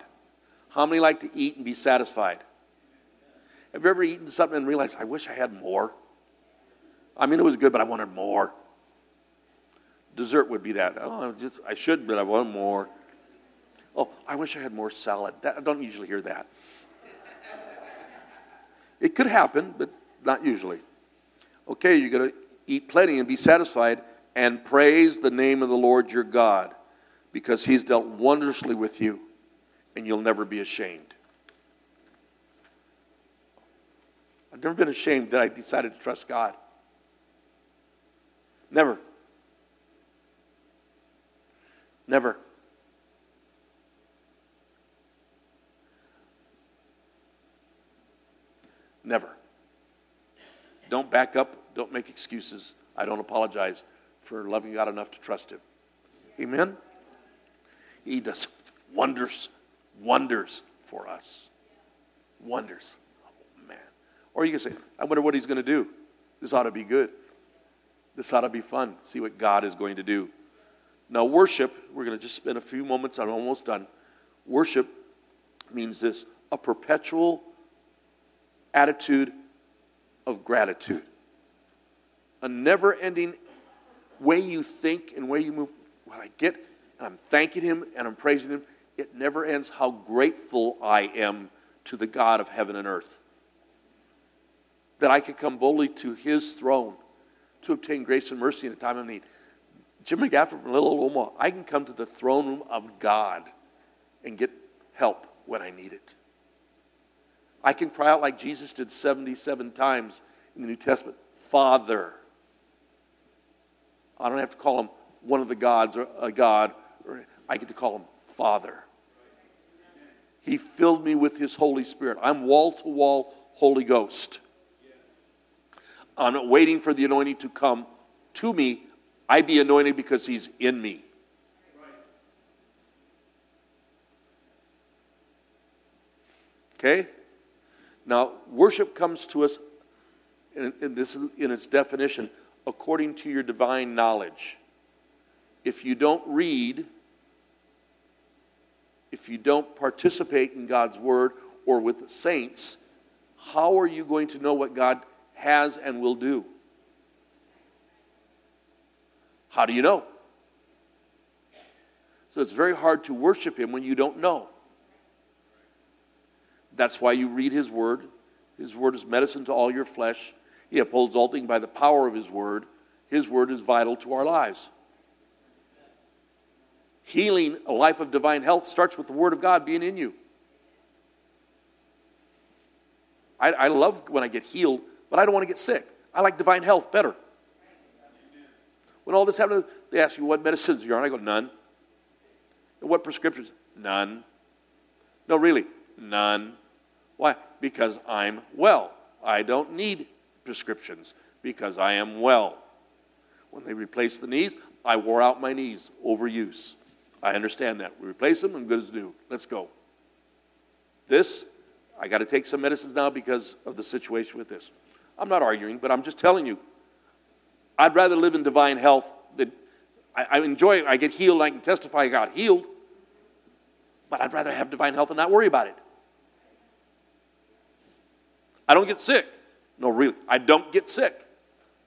How many like to eat and be satisfied? Have you ever eaten something and realized, I wish I had more? I mean, it was good, but I wanted more. Dessert would be that. Oh, just, I should, but I want more. Oh, I wish I had more salad. That, I don't usually hear that. It could happen, but not usually. Okay, you're going to eat plenty and be satisfied and praise the name of the Lord your God because he's dealt wondrously with you and you'll never be ashamed. I've never been ashamed that I decided to trust God. Never. Never. Never. Don't back up. Don't make excuses. I don't apologize for loving God enough to trust Him. Amen? He does wonders, wonders for us. Wonders. Oh, man. Or you can say, I wonder what He's going to do. This ought to be good. This ought to be fun. See what God is going to do. Now, worship, we're going to just spend a few moments, I'm almost done. Worship means this a perpetual attitude of gratitude, a never ending way you think and way you move. What I get, and I'm thanking Him and I'm praising Him, it never ends how grateful I am to the God of heaven and earth. That I can come boldly to His throne to obtain grace and mercy in a time of need. Jim McGaffin from Little Omaha, I can come to the throne room of God and get help when I need it. I can cry out like Jesus did 77 times in the New Testament Father. I don't have to call him one of the gods or a God. I get to call him Father. He filled me with his Holy Spirit. I'm wall to wall Holy Ghost. I'm waiting for the anointing to come to me. I be anointed because he's in me. Okay? Now, worship comes to us, and this is in its definition, according to your divine knowledge. If you don't read, if you don't participate in God's word or with the saints, how are you going to know what God has and will do? How do you know? So it's very hard to worship Him when you don't know. That's why you read His Word. His Word is medicine to all your flesh. He upholds all things by the power of His Word. His Word is vital to our lives. Healing, a life of divine health, starts with the Word of God being in you. I, I love when I get healed, but I don't want to get sick. I like divine health better. When all this happened, they ask you what medicines you're on. I go, none. And what prescriptions? None. No, really, none. Why? Because I'm well. I don't need prescriptions because I am well. When they replaced the knees, I wore out my knees, overuse. I understand that. We replace them and good as new. Let's go. This, I got to take some medicines now because of the situation with this. I'm not arguing, but I'm just telling you. I'd rather live in divine health than I, I enjoy I get healed, I can testify I got healed. But I'd rather have divine health and not worry about it. I don't get sick. No, really, I don't get sick.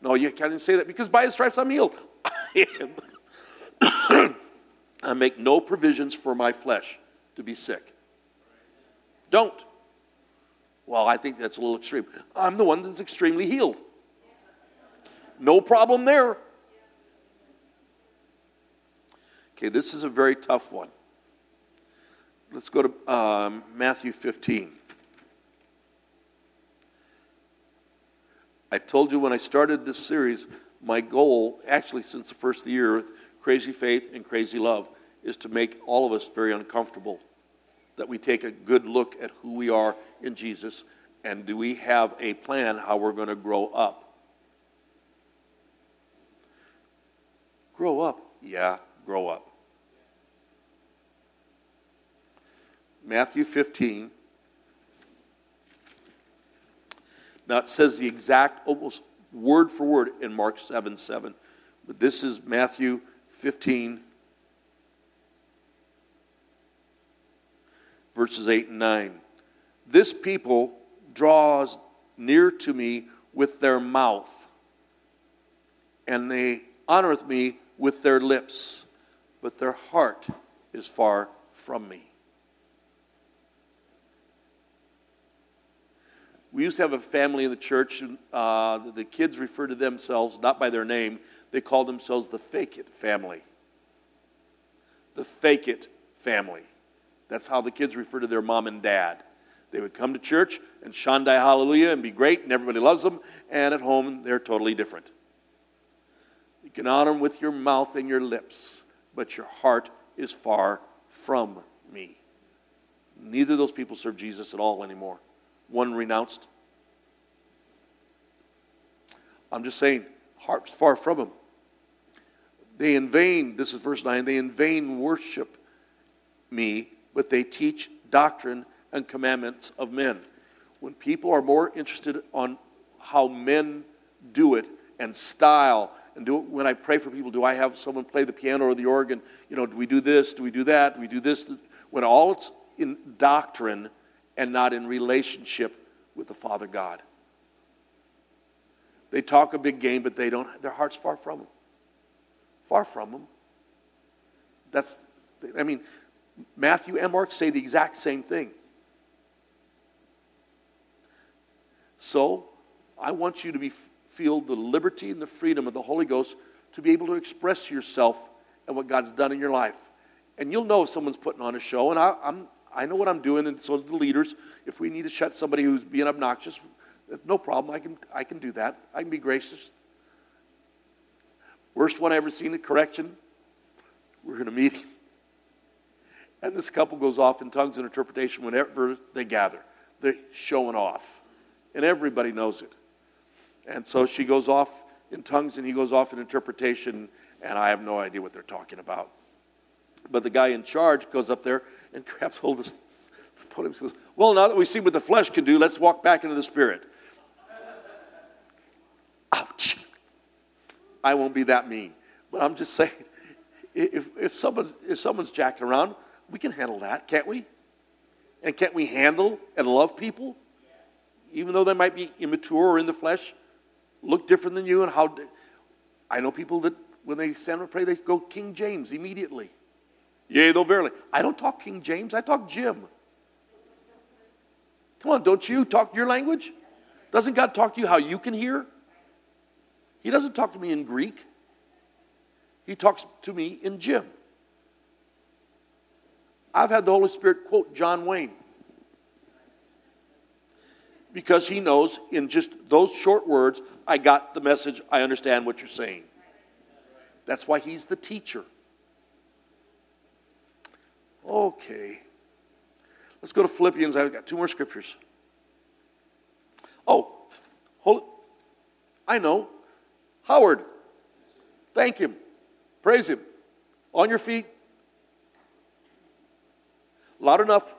No, you can't even say that because by his stripes I'm healed. [LAUGHS] I make no provisions for my flesh to be sick. Don't. Well, I think that's a little extreme. I'm the one that's extremely healed. No problem there. Okay, this is a very tough one. Let's go to um, Matthew 15. I told you when I started this series, my goal, actually since the first year with Crazy Faith and Crazy Love, is to make all of us very uncomfortable. That we take a good look at who we are in Jesus and do we have a plan how we're going to grow up? Grow up? Yeah, grow up. Matthew 15 Now it says the exact, almost word for word in Mark 7 7. But this is Matthew 15, verses 8 and 9. This people draws near to me with their mouth, and they honoreth me with their lips, but their heart is far from me. We used to have a family in the church. Uh, the kids referred to themselves not by their name, they called themselves the Fake It family. The Fake It family. That's how the kids refer to their mom and dad. They would come to church and Shandai Hallelujah and be great and everybody loves them, and at home they're totally different. You can honor them with your mouth and your lips, but your heart is far from me. Neither of those people serve Jesus at all anymore. One renounced. I'm just saying, heart's far from him. They in vain, this is verse 9, they in vain worship me, but they teach doctrine and commandments of men. When people are more interested on how men do it and style and do when I pray for people, do I have someone play the piano or the organ? You know, do we do this? Do we do that? Do we do this? When all it's in doctrine and not in relationship with the Father God. They talk a big game, but they don't, their heart's far from them. Far from them. That's, I mean, Matthew and Mark say the exact same thing. So, I want you to be, feel the liberty and the freedom of the Holy Ghost to be able to express yourself and what God's done in your life. And you'll know if someone's putting on a show, and I, I'm, I know what I'm doing, and so the leaders. If we need to shut somebody who's being obnoxious, no problem. I can, I can do that. I can be gracious. Worst one I ever seen at correction, we're in a meeting. And this couple goes off in tongues and interpretation whenever they gather. They're showing off. And everybody knows it. And so she goes off in tongues and he goes off in interpretation, and I have no idea what they're talking about. But the guy in charge goes up there and [LAUGHS] grabs hold of the podium and goes, Well, now that we've seen what the flesh can do, let's walk back into the spirit. Ouch. I won't be that mean. But I'm just saying, if, if, someone's, if someone's jacking around, we can handle that, can't we? And can't we handle and love people? Even though they might be immature or in the flesh, look different than you, and how. I know people that when they stand and pray, they go King James immediately. Yea, though verily. I don't talk King James, I talk Jim. Come on, don't you talk your language? Doesn't God talk to you how you can hear? He doesn't talk to me in Greek. He talks to me in Jim. I've had the Holy Spirit quote John Wayne because he knows in just those short words, I got the message, I understand what you're saying. That's why he's the teacher. Okay. Let's go to Philippians. I've got two more scriptures. Oh, hold. I know. Howard. Thank him. Praise him. On your feet. Loud enough.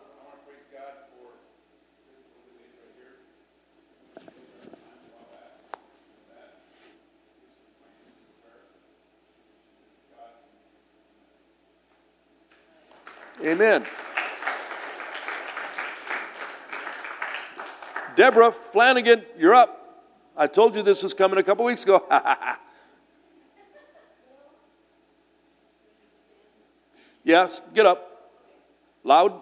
Amen. Deborah Flanagan, you're up. I told you this was coming a couple weeks ago. [LAUGHS] yes, get up. Loud.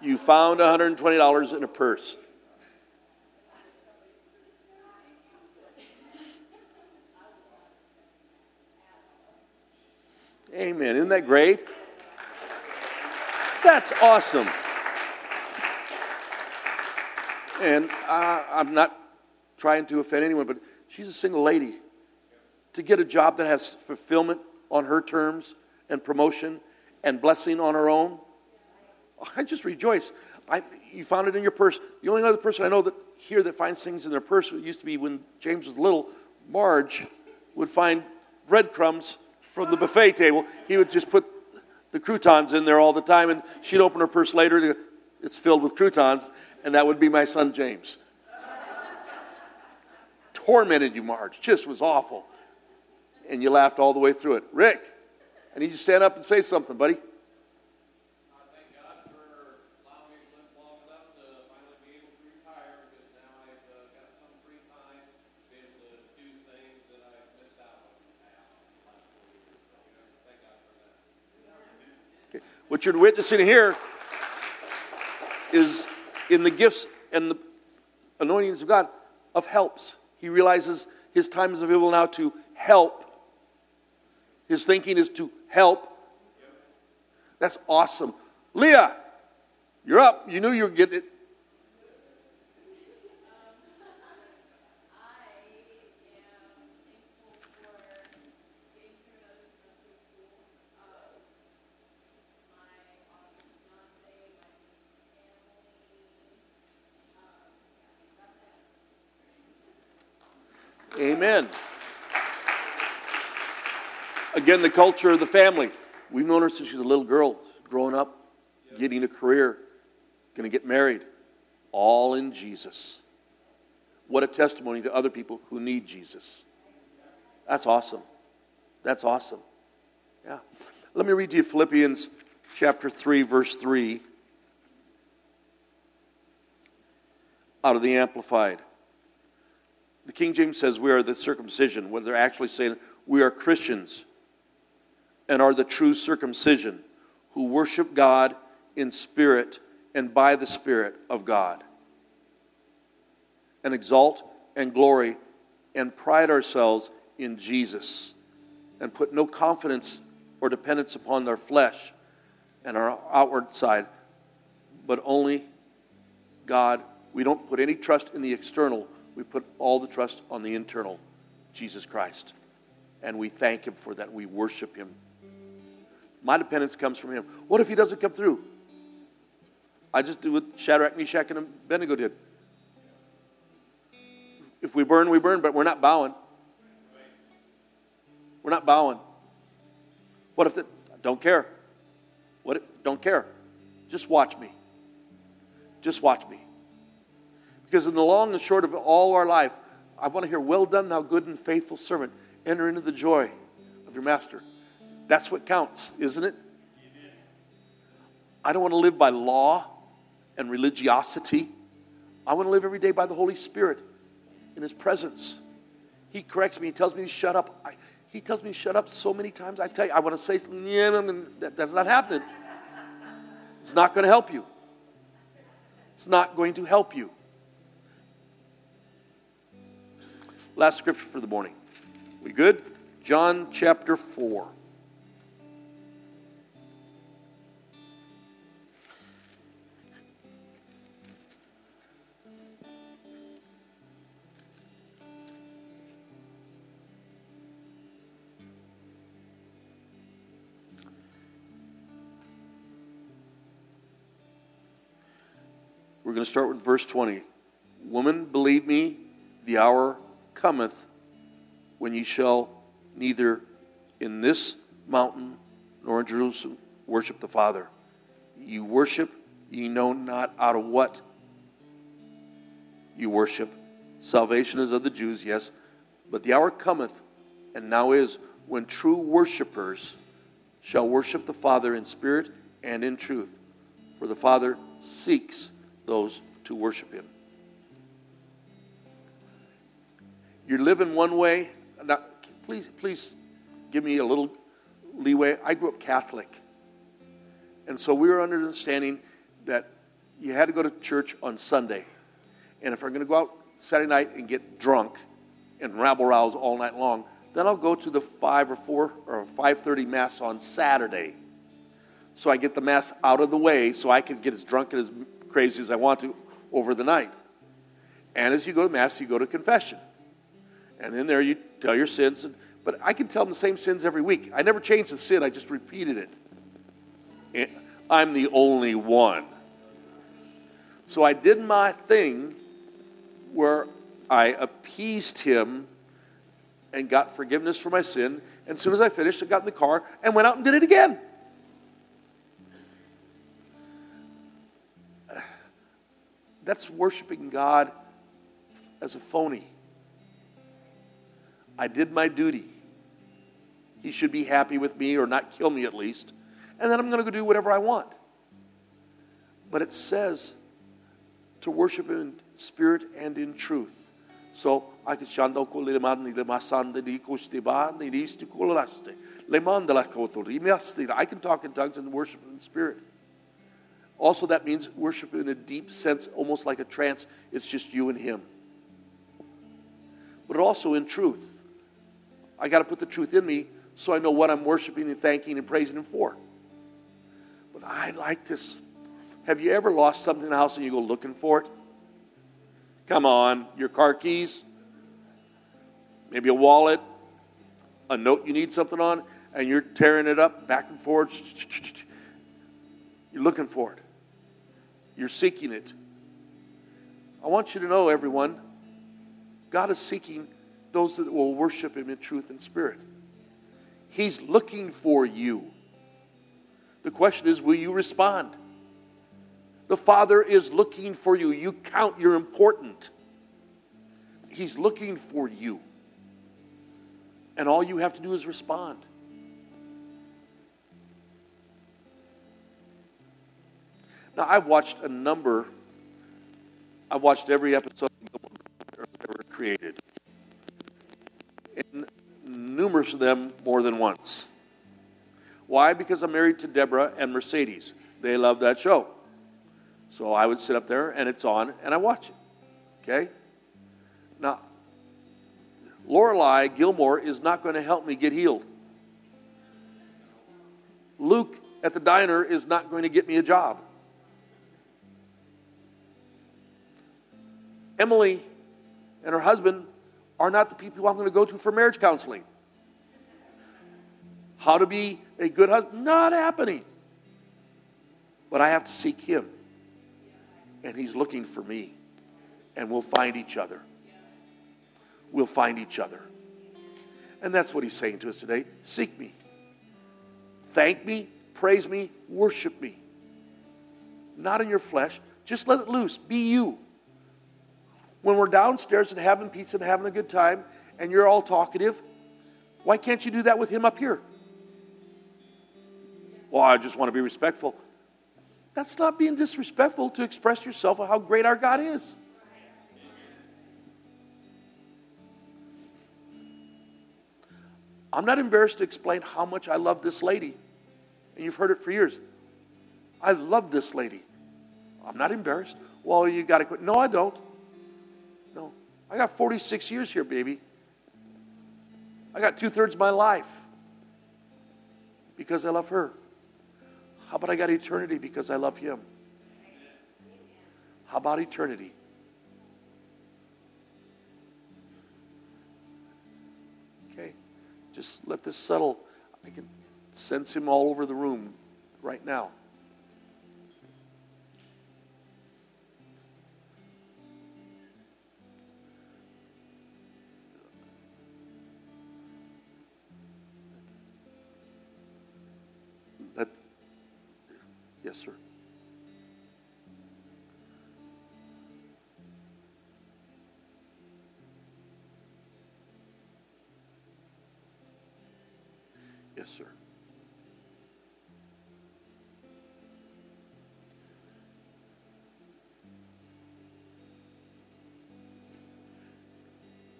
you found $120 in a purse. Amen. Isn't that great? That's awesome. And uh, I'm not trying to offend anyone, but she's a single lady. To get a job that has fulfillment on her terms and promotion and blessing on her own, I just rejoice. I, you found it in your purse. The only other person I know that here that finds things in their purse, used to be when James was little, Marge would find breadcrumbs from the buffet table. He would just put the croutons in there all the time, and she'd open her purse later. It's filled with croutons, And that would be my son James. Tormented you, Marge. Just was awful. And you laughed all the way through it. Rick, I need you to stand up and say something, buddy. What you're witnessing here is in the gifts and the anointings of God of helps. He realizes his time is available now to help. His thinking is to help. That's awesome. Leah, you're up. You knew you were getting it. Amen. Again, the culture of the family. We've known her since she was a little girl, growing up, getting a career, going to get married, all in Jesus. What a testimony to other people who need Jesus. That's awesome. That's awesome. Yeah. Let me read to you Philippians chapter 3, verse 3, out of the Amplified. The King James says we are the circumcision, when they're actually saying we are Christians and are the true circumcision who worship God in spirit and by the Spirit of God, and exalt and glory and pride ourselves in Jesus, and put no confidence or dependence upon our flesh and our outward side, but only God. We don't put any trust in the external we put all the trust on the internal, Jesus Christ. And we thank Him for that. We worship Him. My dependence comes from Him. What if He doesn't come through? I just do what Shadrach, Meshach, and Abednego did. If we burn, we burn, but we're not bowing. We're not bowing. What if the, don't care? What if, don't care. Just watch me. Just watch me. Because in the long and short of all our life, I want to hear, Well done, thou good and faithful servant. Enter into the joy of your master. That's what counts, isn't it? I don't want to live by law and religiosity. I want to live every day by the Holy Spirit in His presence. He corrects me, He tells me to shut up. I, he tells me to shut up so many times. I tell you, I want to say something, that, that's not happening. It's not going to help you. It's not going to help you. Last scripture for the morning. We good? John chapter 4. We're going to start with verse 20. Woman, believe me, the hour cometh when ye shall neither in this mountain nor in Jerusalem worship the Father. Ye worship, ye know not out of what you worship. Salvation is of the Jews, yes, but the hour cometh, and now is, when true worshippers shall worship the Father in spirit and in truth. For the Father seeks those to worship him. You're living one way. Now, please, please give me a little leeway. I grew up Catholic. And so we were understanding that you had to go to church on Sunday. And if I'm going to go out Saturday night and get drunk and rabble rouse all night long, then I'll go to the 5 or 4 or 5:30 mass on Saturday. So I get the mass out of the way so I can get as drunk and as crazy as I want to over the night. And as you go to mass, you go to confession. And then there you tell your sins. But I can tell them the same sins every week. I never changed the sin, I just repeated it. I'm the only one. So I did my thing where I appeased him and got forgiveness for my sin. And as soon as I finished, I got in the car and went out and did it again. that's worshiping God as a phony. I did my duty. He should be happy with me or not kill me at least. And then I'm going to go do whatever I want. But it says to worship in spirit and in truth. So I can shando ko le mandi le masande di kustiba di disti miasti. I can talk in tongues and worship in spirit. Also, that means worship in a deep sense, almost like a trance. It's just you and Him. But also in truth. I got to put the truth in me so I know what I'm worshiping and thanking and praising Him for. But I like this. Have you ever lost something in the house and you go looking for it? Come on, your car keys, maybe a wallet, a note you need something on, and you're tearing it up back and forth. You're looking for it, you're seeking it. I want you to know, everyone, God is seeking those that will worship Him in truth and spirit. He's looking for you. The question is, will you respond? The Father is looking for you. You count, you're important. He's looking for you. And all you have to do is respond. Now, I've watched a number, I've watched every episode ever created. And numerous of them more than once. Why? Because I'm married to Deborah and Mercedes. They love that show. So I would sit up there and it's on and I watch it. Okay? Now, Lorelai Gilmore is not going to help me get healed. Luke at the diner is not going to get me a job. Emily and her husband are not the people I'm going to go to for marriage counseling. How to be a good husband, not happening. But I have to seek him and He's looking for me. And we'll find each other. We'll find each other. And that's what He's saying to us today seek me, thank me, praise me, worship me. Not in your flesh, just let it loose. Be you. When we're downstairs and having pizza and having a good time, and you're all talkative, why can't you do that with Him up here? Well, I just want to be respectful. That's not being disrespectful to express yourself of how great our God is. I'm not embarrassed to explain how much I love this lady. And you've heard it for years. I love this lady. I'm not embarrassed. Well, you got to quit. No, I don't. I got 46 years here, baby. I got two thirds of my life because I love her. How about I got eternity because I love Him? How about eternity? Okay, just let this settle. I can sense Him all over the room right now. Yes, sir. Yes, sir.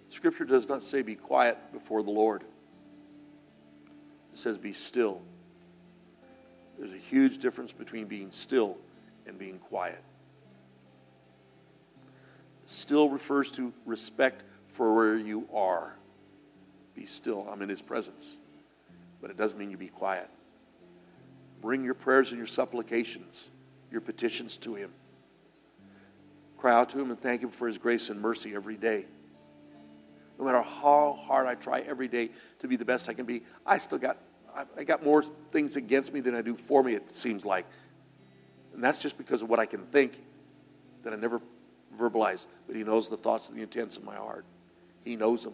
Scripture does not say be quiet before the Lord. It says be still huge difference between being still and being quiet. Still refers to respect for where you are. Be still. I'm in His presence. But it doesn't mean you be quiet. Bring your prayers and your supplications, your petitions to Him. Cry out to Him and thank Him for His grace and mercy every day. No matter how hard I try every day to be the best I can be, I still got I, I got more things against me than I do for me, it seems like. And that's just because of what I can think that I never verbalize. But He knows the thoughts and the intents of my heart. He knows them.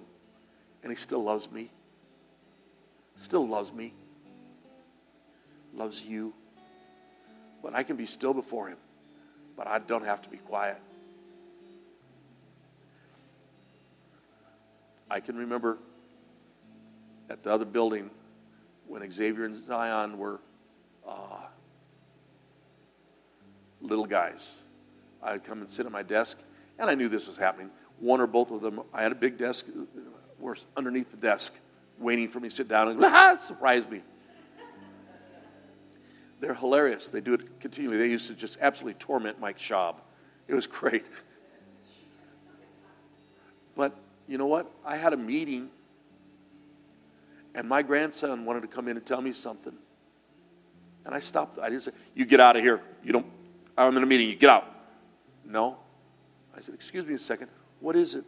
And He still loves me. Still loves me. Loves you. But I can be still before Him. But I don't have to be quiet. I can remember at the other building when Xavier and Zion were uh, little guys. I'd come and sit at my desk, and I knew this was happening. One or both of them, I had a big desk, uh, were underneath the desk, waiting for me to sit down and ah, [LAUGHS] surprise me. They're hilarious. They do it continually. They used to just absolutely torment Mike Schaub. It was [LAUGHS] great. But you know what? I had a meeting, and my grandson wanted to come in and tell me something. And I stopped. I didn't say, You get out of here. You don't, I'm in a meeting. You get out. No. I said, Excuse me a second. What is it,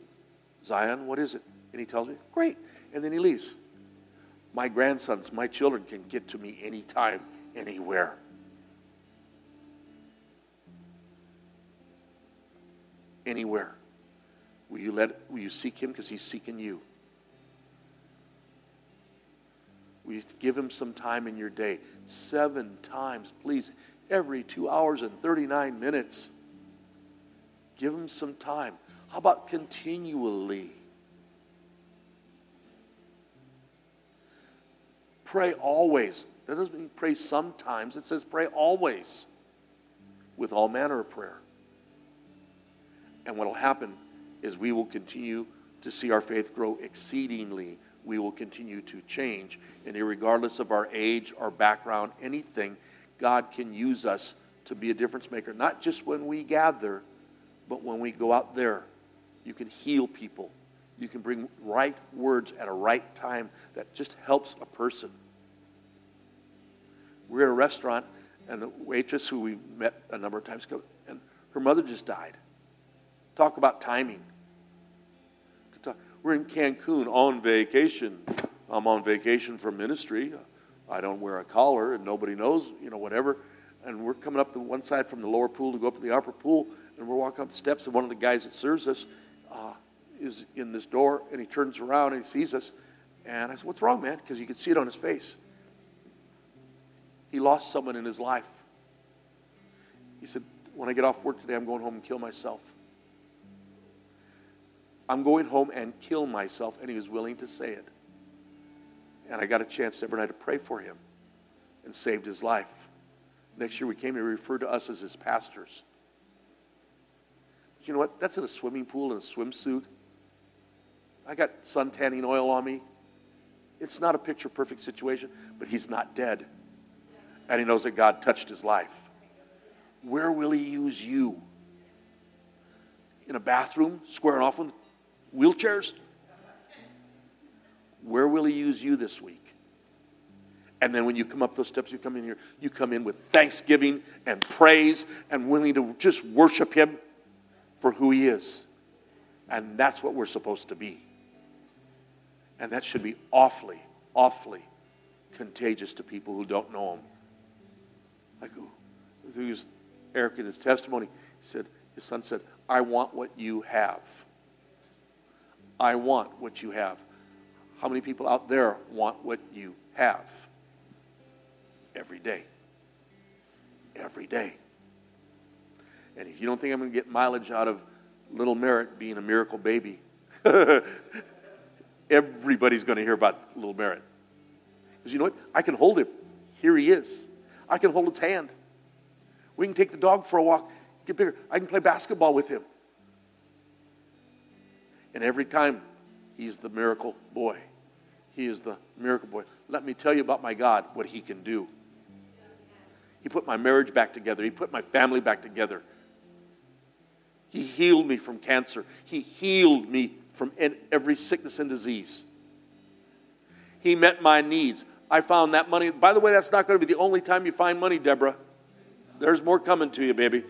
Zion? What is it? And he tells me, Great. And then he leaves. My grandsons, my children can get to me anytime, anywhere. Anywhere. Will you let will you seek him because he's seeking you? Give him some time in your day? Seven times, please, every two hours and 39 minutes. Give him some time. How about continually? Pray always. That doesn't mean pray sometimes, it says pray always with all manner of prayer. And what will happen is we will continue to see our faith grow exceedingly. We will continue to change. And regardless of our age, our background, anything, God can use us to be a difference maker. Not just when we gather, but when we go out there. You can heal people. You can bring right words at a right time that just helps a person. We're at a restaurant, and the waitress who we've met a number of times, and her mother just died. Talk about timing. We're in Cancun on vacation. I'm on vacation from ministry. I don't wear a collar, and nobody knows, you know, whatever. And we're coming up the one side from the lower pool to go up to the upper pool, and we're walking up the steps, and one of the guys that serves us uh, is in this door, and he turns around and he sees us. And I said, What's wrong, man? Because you could see it on his face. He lost someone in his life. He said, When I get off work today, I'm going home and kill myself. I'm going home and kill myself. And he was willing to say it. And I got a chance every night to pray for him and saved his life. Next year we came, he referred to us as his pastors. You know what? That's in a swimming pool in a swimsuit. I got sun tanning oil on me. It's not a picture perfect situation, but he's not dead. And he knows that God touched his life. Where will he use you? In a bathroom, squaring off with wheelchairs? Where will he use you this week? And then when you come up those steps, you come in here, you come in with thanksgiving and praise and willing to just worship him for who he is. And that's what we're supposed to be. And that should be awfully, awfully contagious to people who don't know him. Like, through Eric in his testimony, he said, his son said, I want what you have. I want what you have. How many people out there want what you have? Every day. Every day. And if you don't think I'm going to get mileage out of little Merritt being a miracle baby, [LAUGHS] everybody's going to hear about little Merritt. Because you know what? I can hold him. Here he is. I can hold his hand. We can take the dog for a walk, get bigger. I can play basketball with him. And every time, he's the miracle boy. He is the miracle boy. Let me tell you about my God, what he can do. He put my marriage back together, he put my family back together. He healed me from cancer. He healed me from every sickness and disease. He met my needs. I found that money. By the way, that's not going to be the only time you find money, Deborah. There's more coming to you, baby.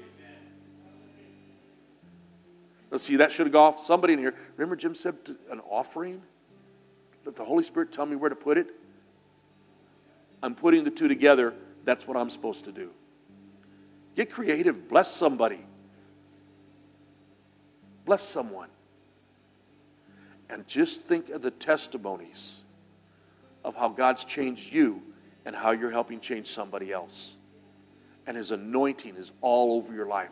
Let's see, that should have gone off somebody in here. Remember, Jim said an offering? Let the Holy Spirit tell me where to put it. I'm putting the two together. That's what I'm supposed to do. Get creative. Bless somebody. Bless someone. And just think of the testimonies of how God's changed you and how you're helping change somebody else. And His anointing is all over your life.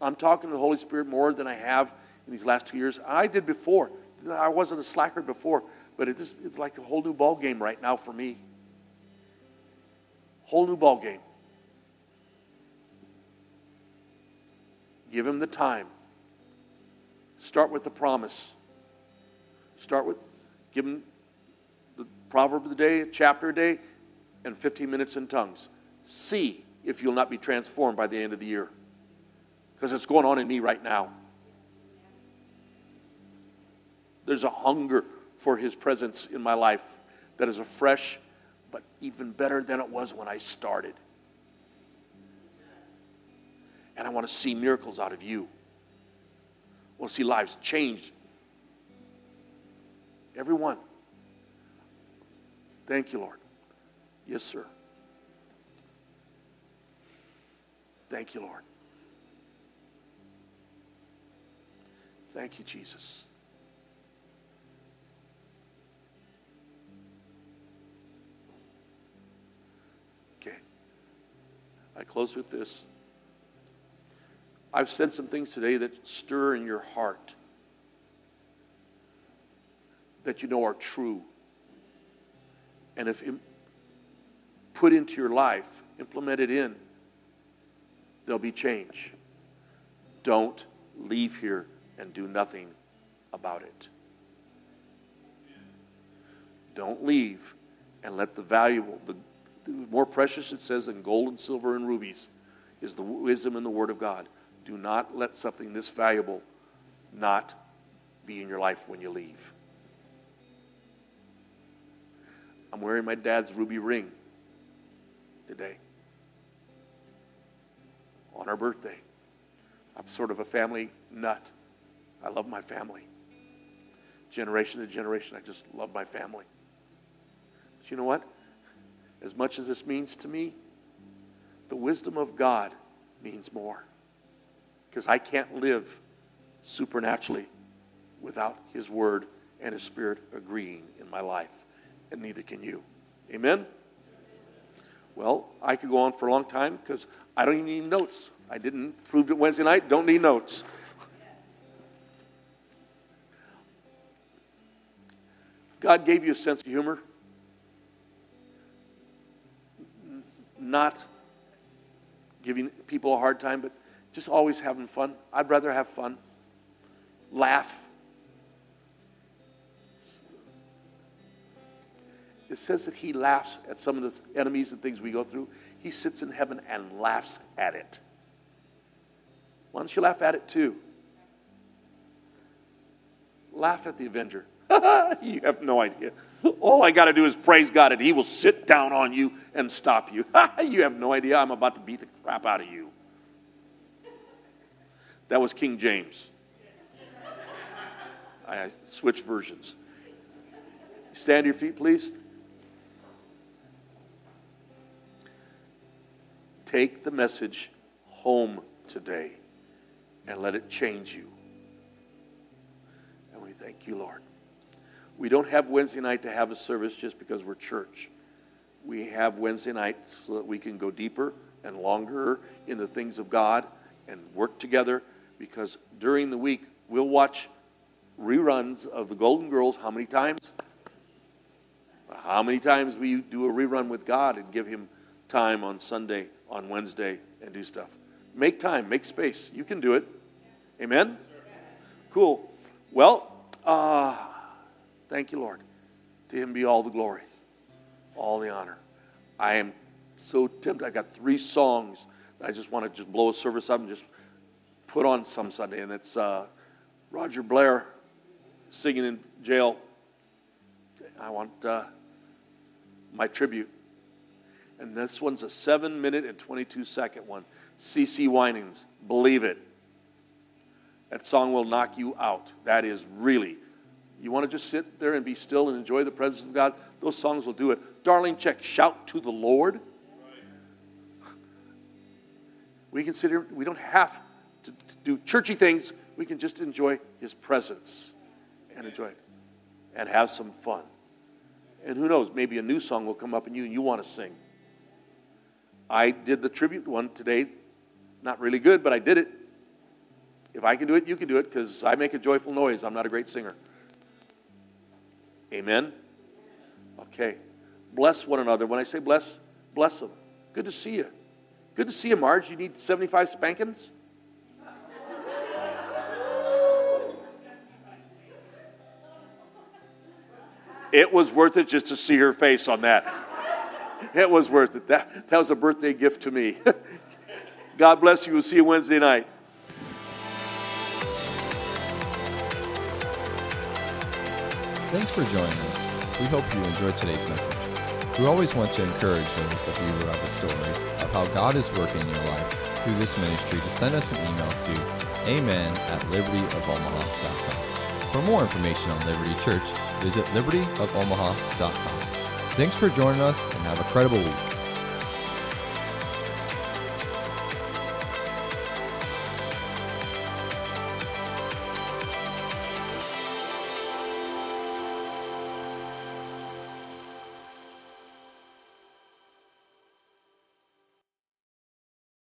I'm talking to the Holy Spirit more than I have in these last two years. I did before. I wasn't a slacker before, but it just, it's like a whole new ball game right now for me. Whole new ball game. Give him the time. Start with the promise. Start with, give him the proverb of the day, a chapter a day, and 15 minutes in tongues. See if you'll not be transformed by the end of the year. Because it's going on in me right now. There's a hunger for his presence in my life that is a fresh, but even better than it was when I started. And I want to see miracles out of you. I want to see lives changed. Everyone. Thank you, Lord. Yes, sir. Thank you, Lord. Thank you, Jesus. Okay. I close with this. I've said some things today that stir in your heart that you know are true. And if put into your life, implemented in, there'll be change. Don't leave here and do nothing about it. Don't leave and let the valuable, the, the more precious it says than gold and silver and rubies, is the wisdom and the word of God. Do not let something this valuable not be in your life when you leave. I'm wearing my dad's ruby ring today on our birthday. I'm sort of a family nut. I love my family. Generation to generation, I just love my family. But you know what? As much as this means to me, the wisdom of God means more because I can't live supernaturally without His Word and His Spirit agreeing in my life, and neither can you. Amen? Well, I could go on for a long time because I don't even need notes. I didn't prove it Wednesday night, don't need notes. God gave you a sense of humor. Not giving people a hard time, but just always having fun. I'd rather have fun, laugh. It says that he laughs at some of the enemies and things we go through. He sits in heaven and laughs at it. Why don't you laugh at it too? Laugh at the avenger. [LAUGHS] you have no idea. All I got to do is praise God, and He will sit down on you and stop you. [LAUGHS] you have no idea. I'm about to beat the crap out of you. That was King James. I switched versions. Stand to your feet, please. Take the message home today and let it change you. And we thank you, Lord. We don't have Wednesday night to have a service just because we're church. We have Wednesday night so that we can go deeper and longer in the things of God and work together because during the week we'll watch reruns of the Golden Girls how many times? How many times you do a rerun with God and give Him time on Sunday, on Wednesday, and do stuff? Make time, make space. You can do it. Amen? Cool. Well, uh, thank you, Lord. To Him be all the glory, all the honor. I am so tempted. I got three songs I just want to just blow a service up and just put on some Sunday, and it's uh, Roger Blair singing in jail. I want uh, my tribute. And this one's a seven minute and 22 second one. CeCe Winans, believe it. That song will knock you out. That is really, you want to just sit there and be still and enjoy the presence of God? Those songs will do it. Darlene Zschech Shout to the Lord. We consider, we don't have to, to do churchy things. We can just enjoy His presence and enjoy it and have some fun. And who knows, maybe a new song will come up in you and you want to sing. I did the tribute one today. Not really good, but I did it. If I can do it, you can do it because I make a joyful noise. I'm not a great singer. Amen? Okay. Bless one another. When I say bless, bless them. Good to see you. Good to see you, Marge. You need 75 spankings? It was worth it just to see her face on that. It was worth it. That, that was a birthday gift to me. [LAUGHS] God bless you. We'll see you Wednesday night. Thanks for joining us. We hope you enjoyed today's message. We always want to encourage those of you who have a story of how God is working in your life through this ministry to send us an email to amen at libertyofomaha.com. For more information on Liberty Church, visit libertyofomaha.com. Thanks for joining us and have a credible week.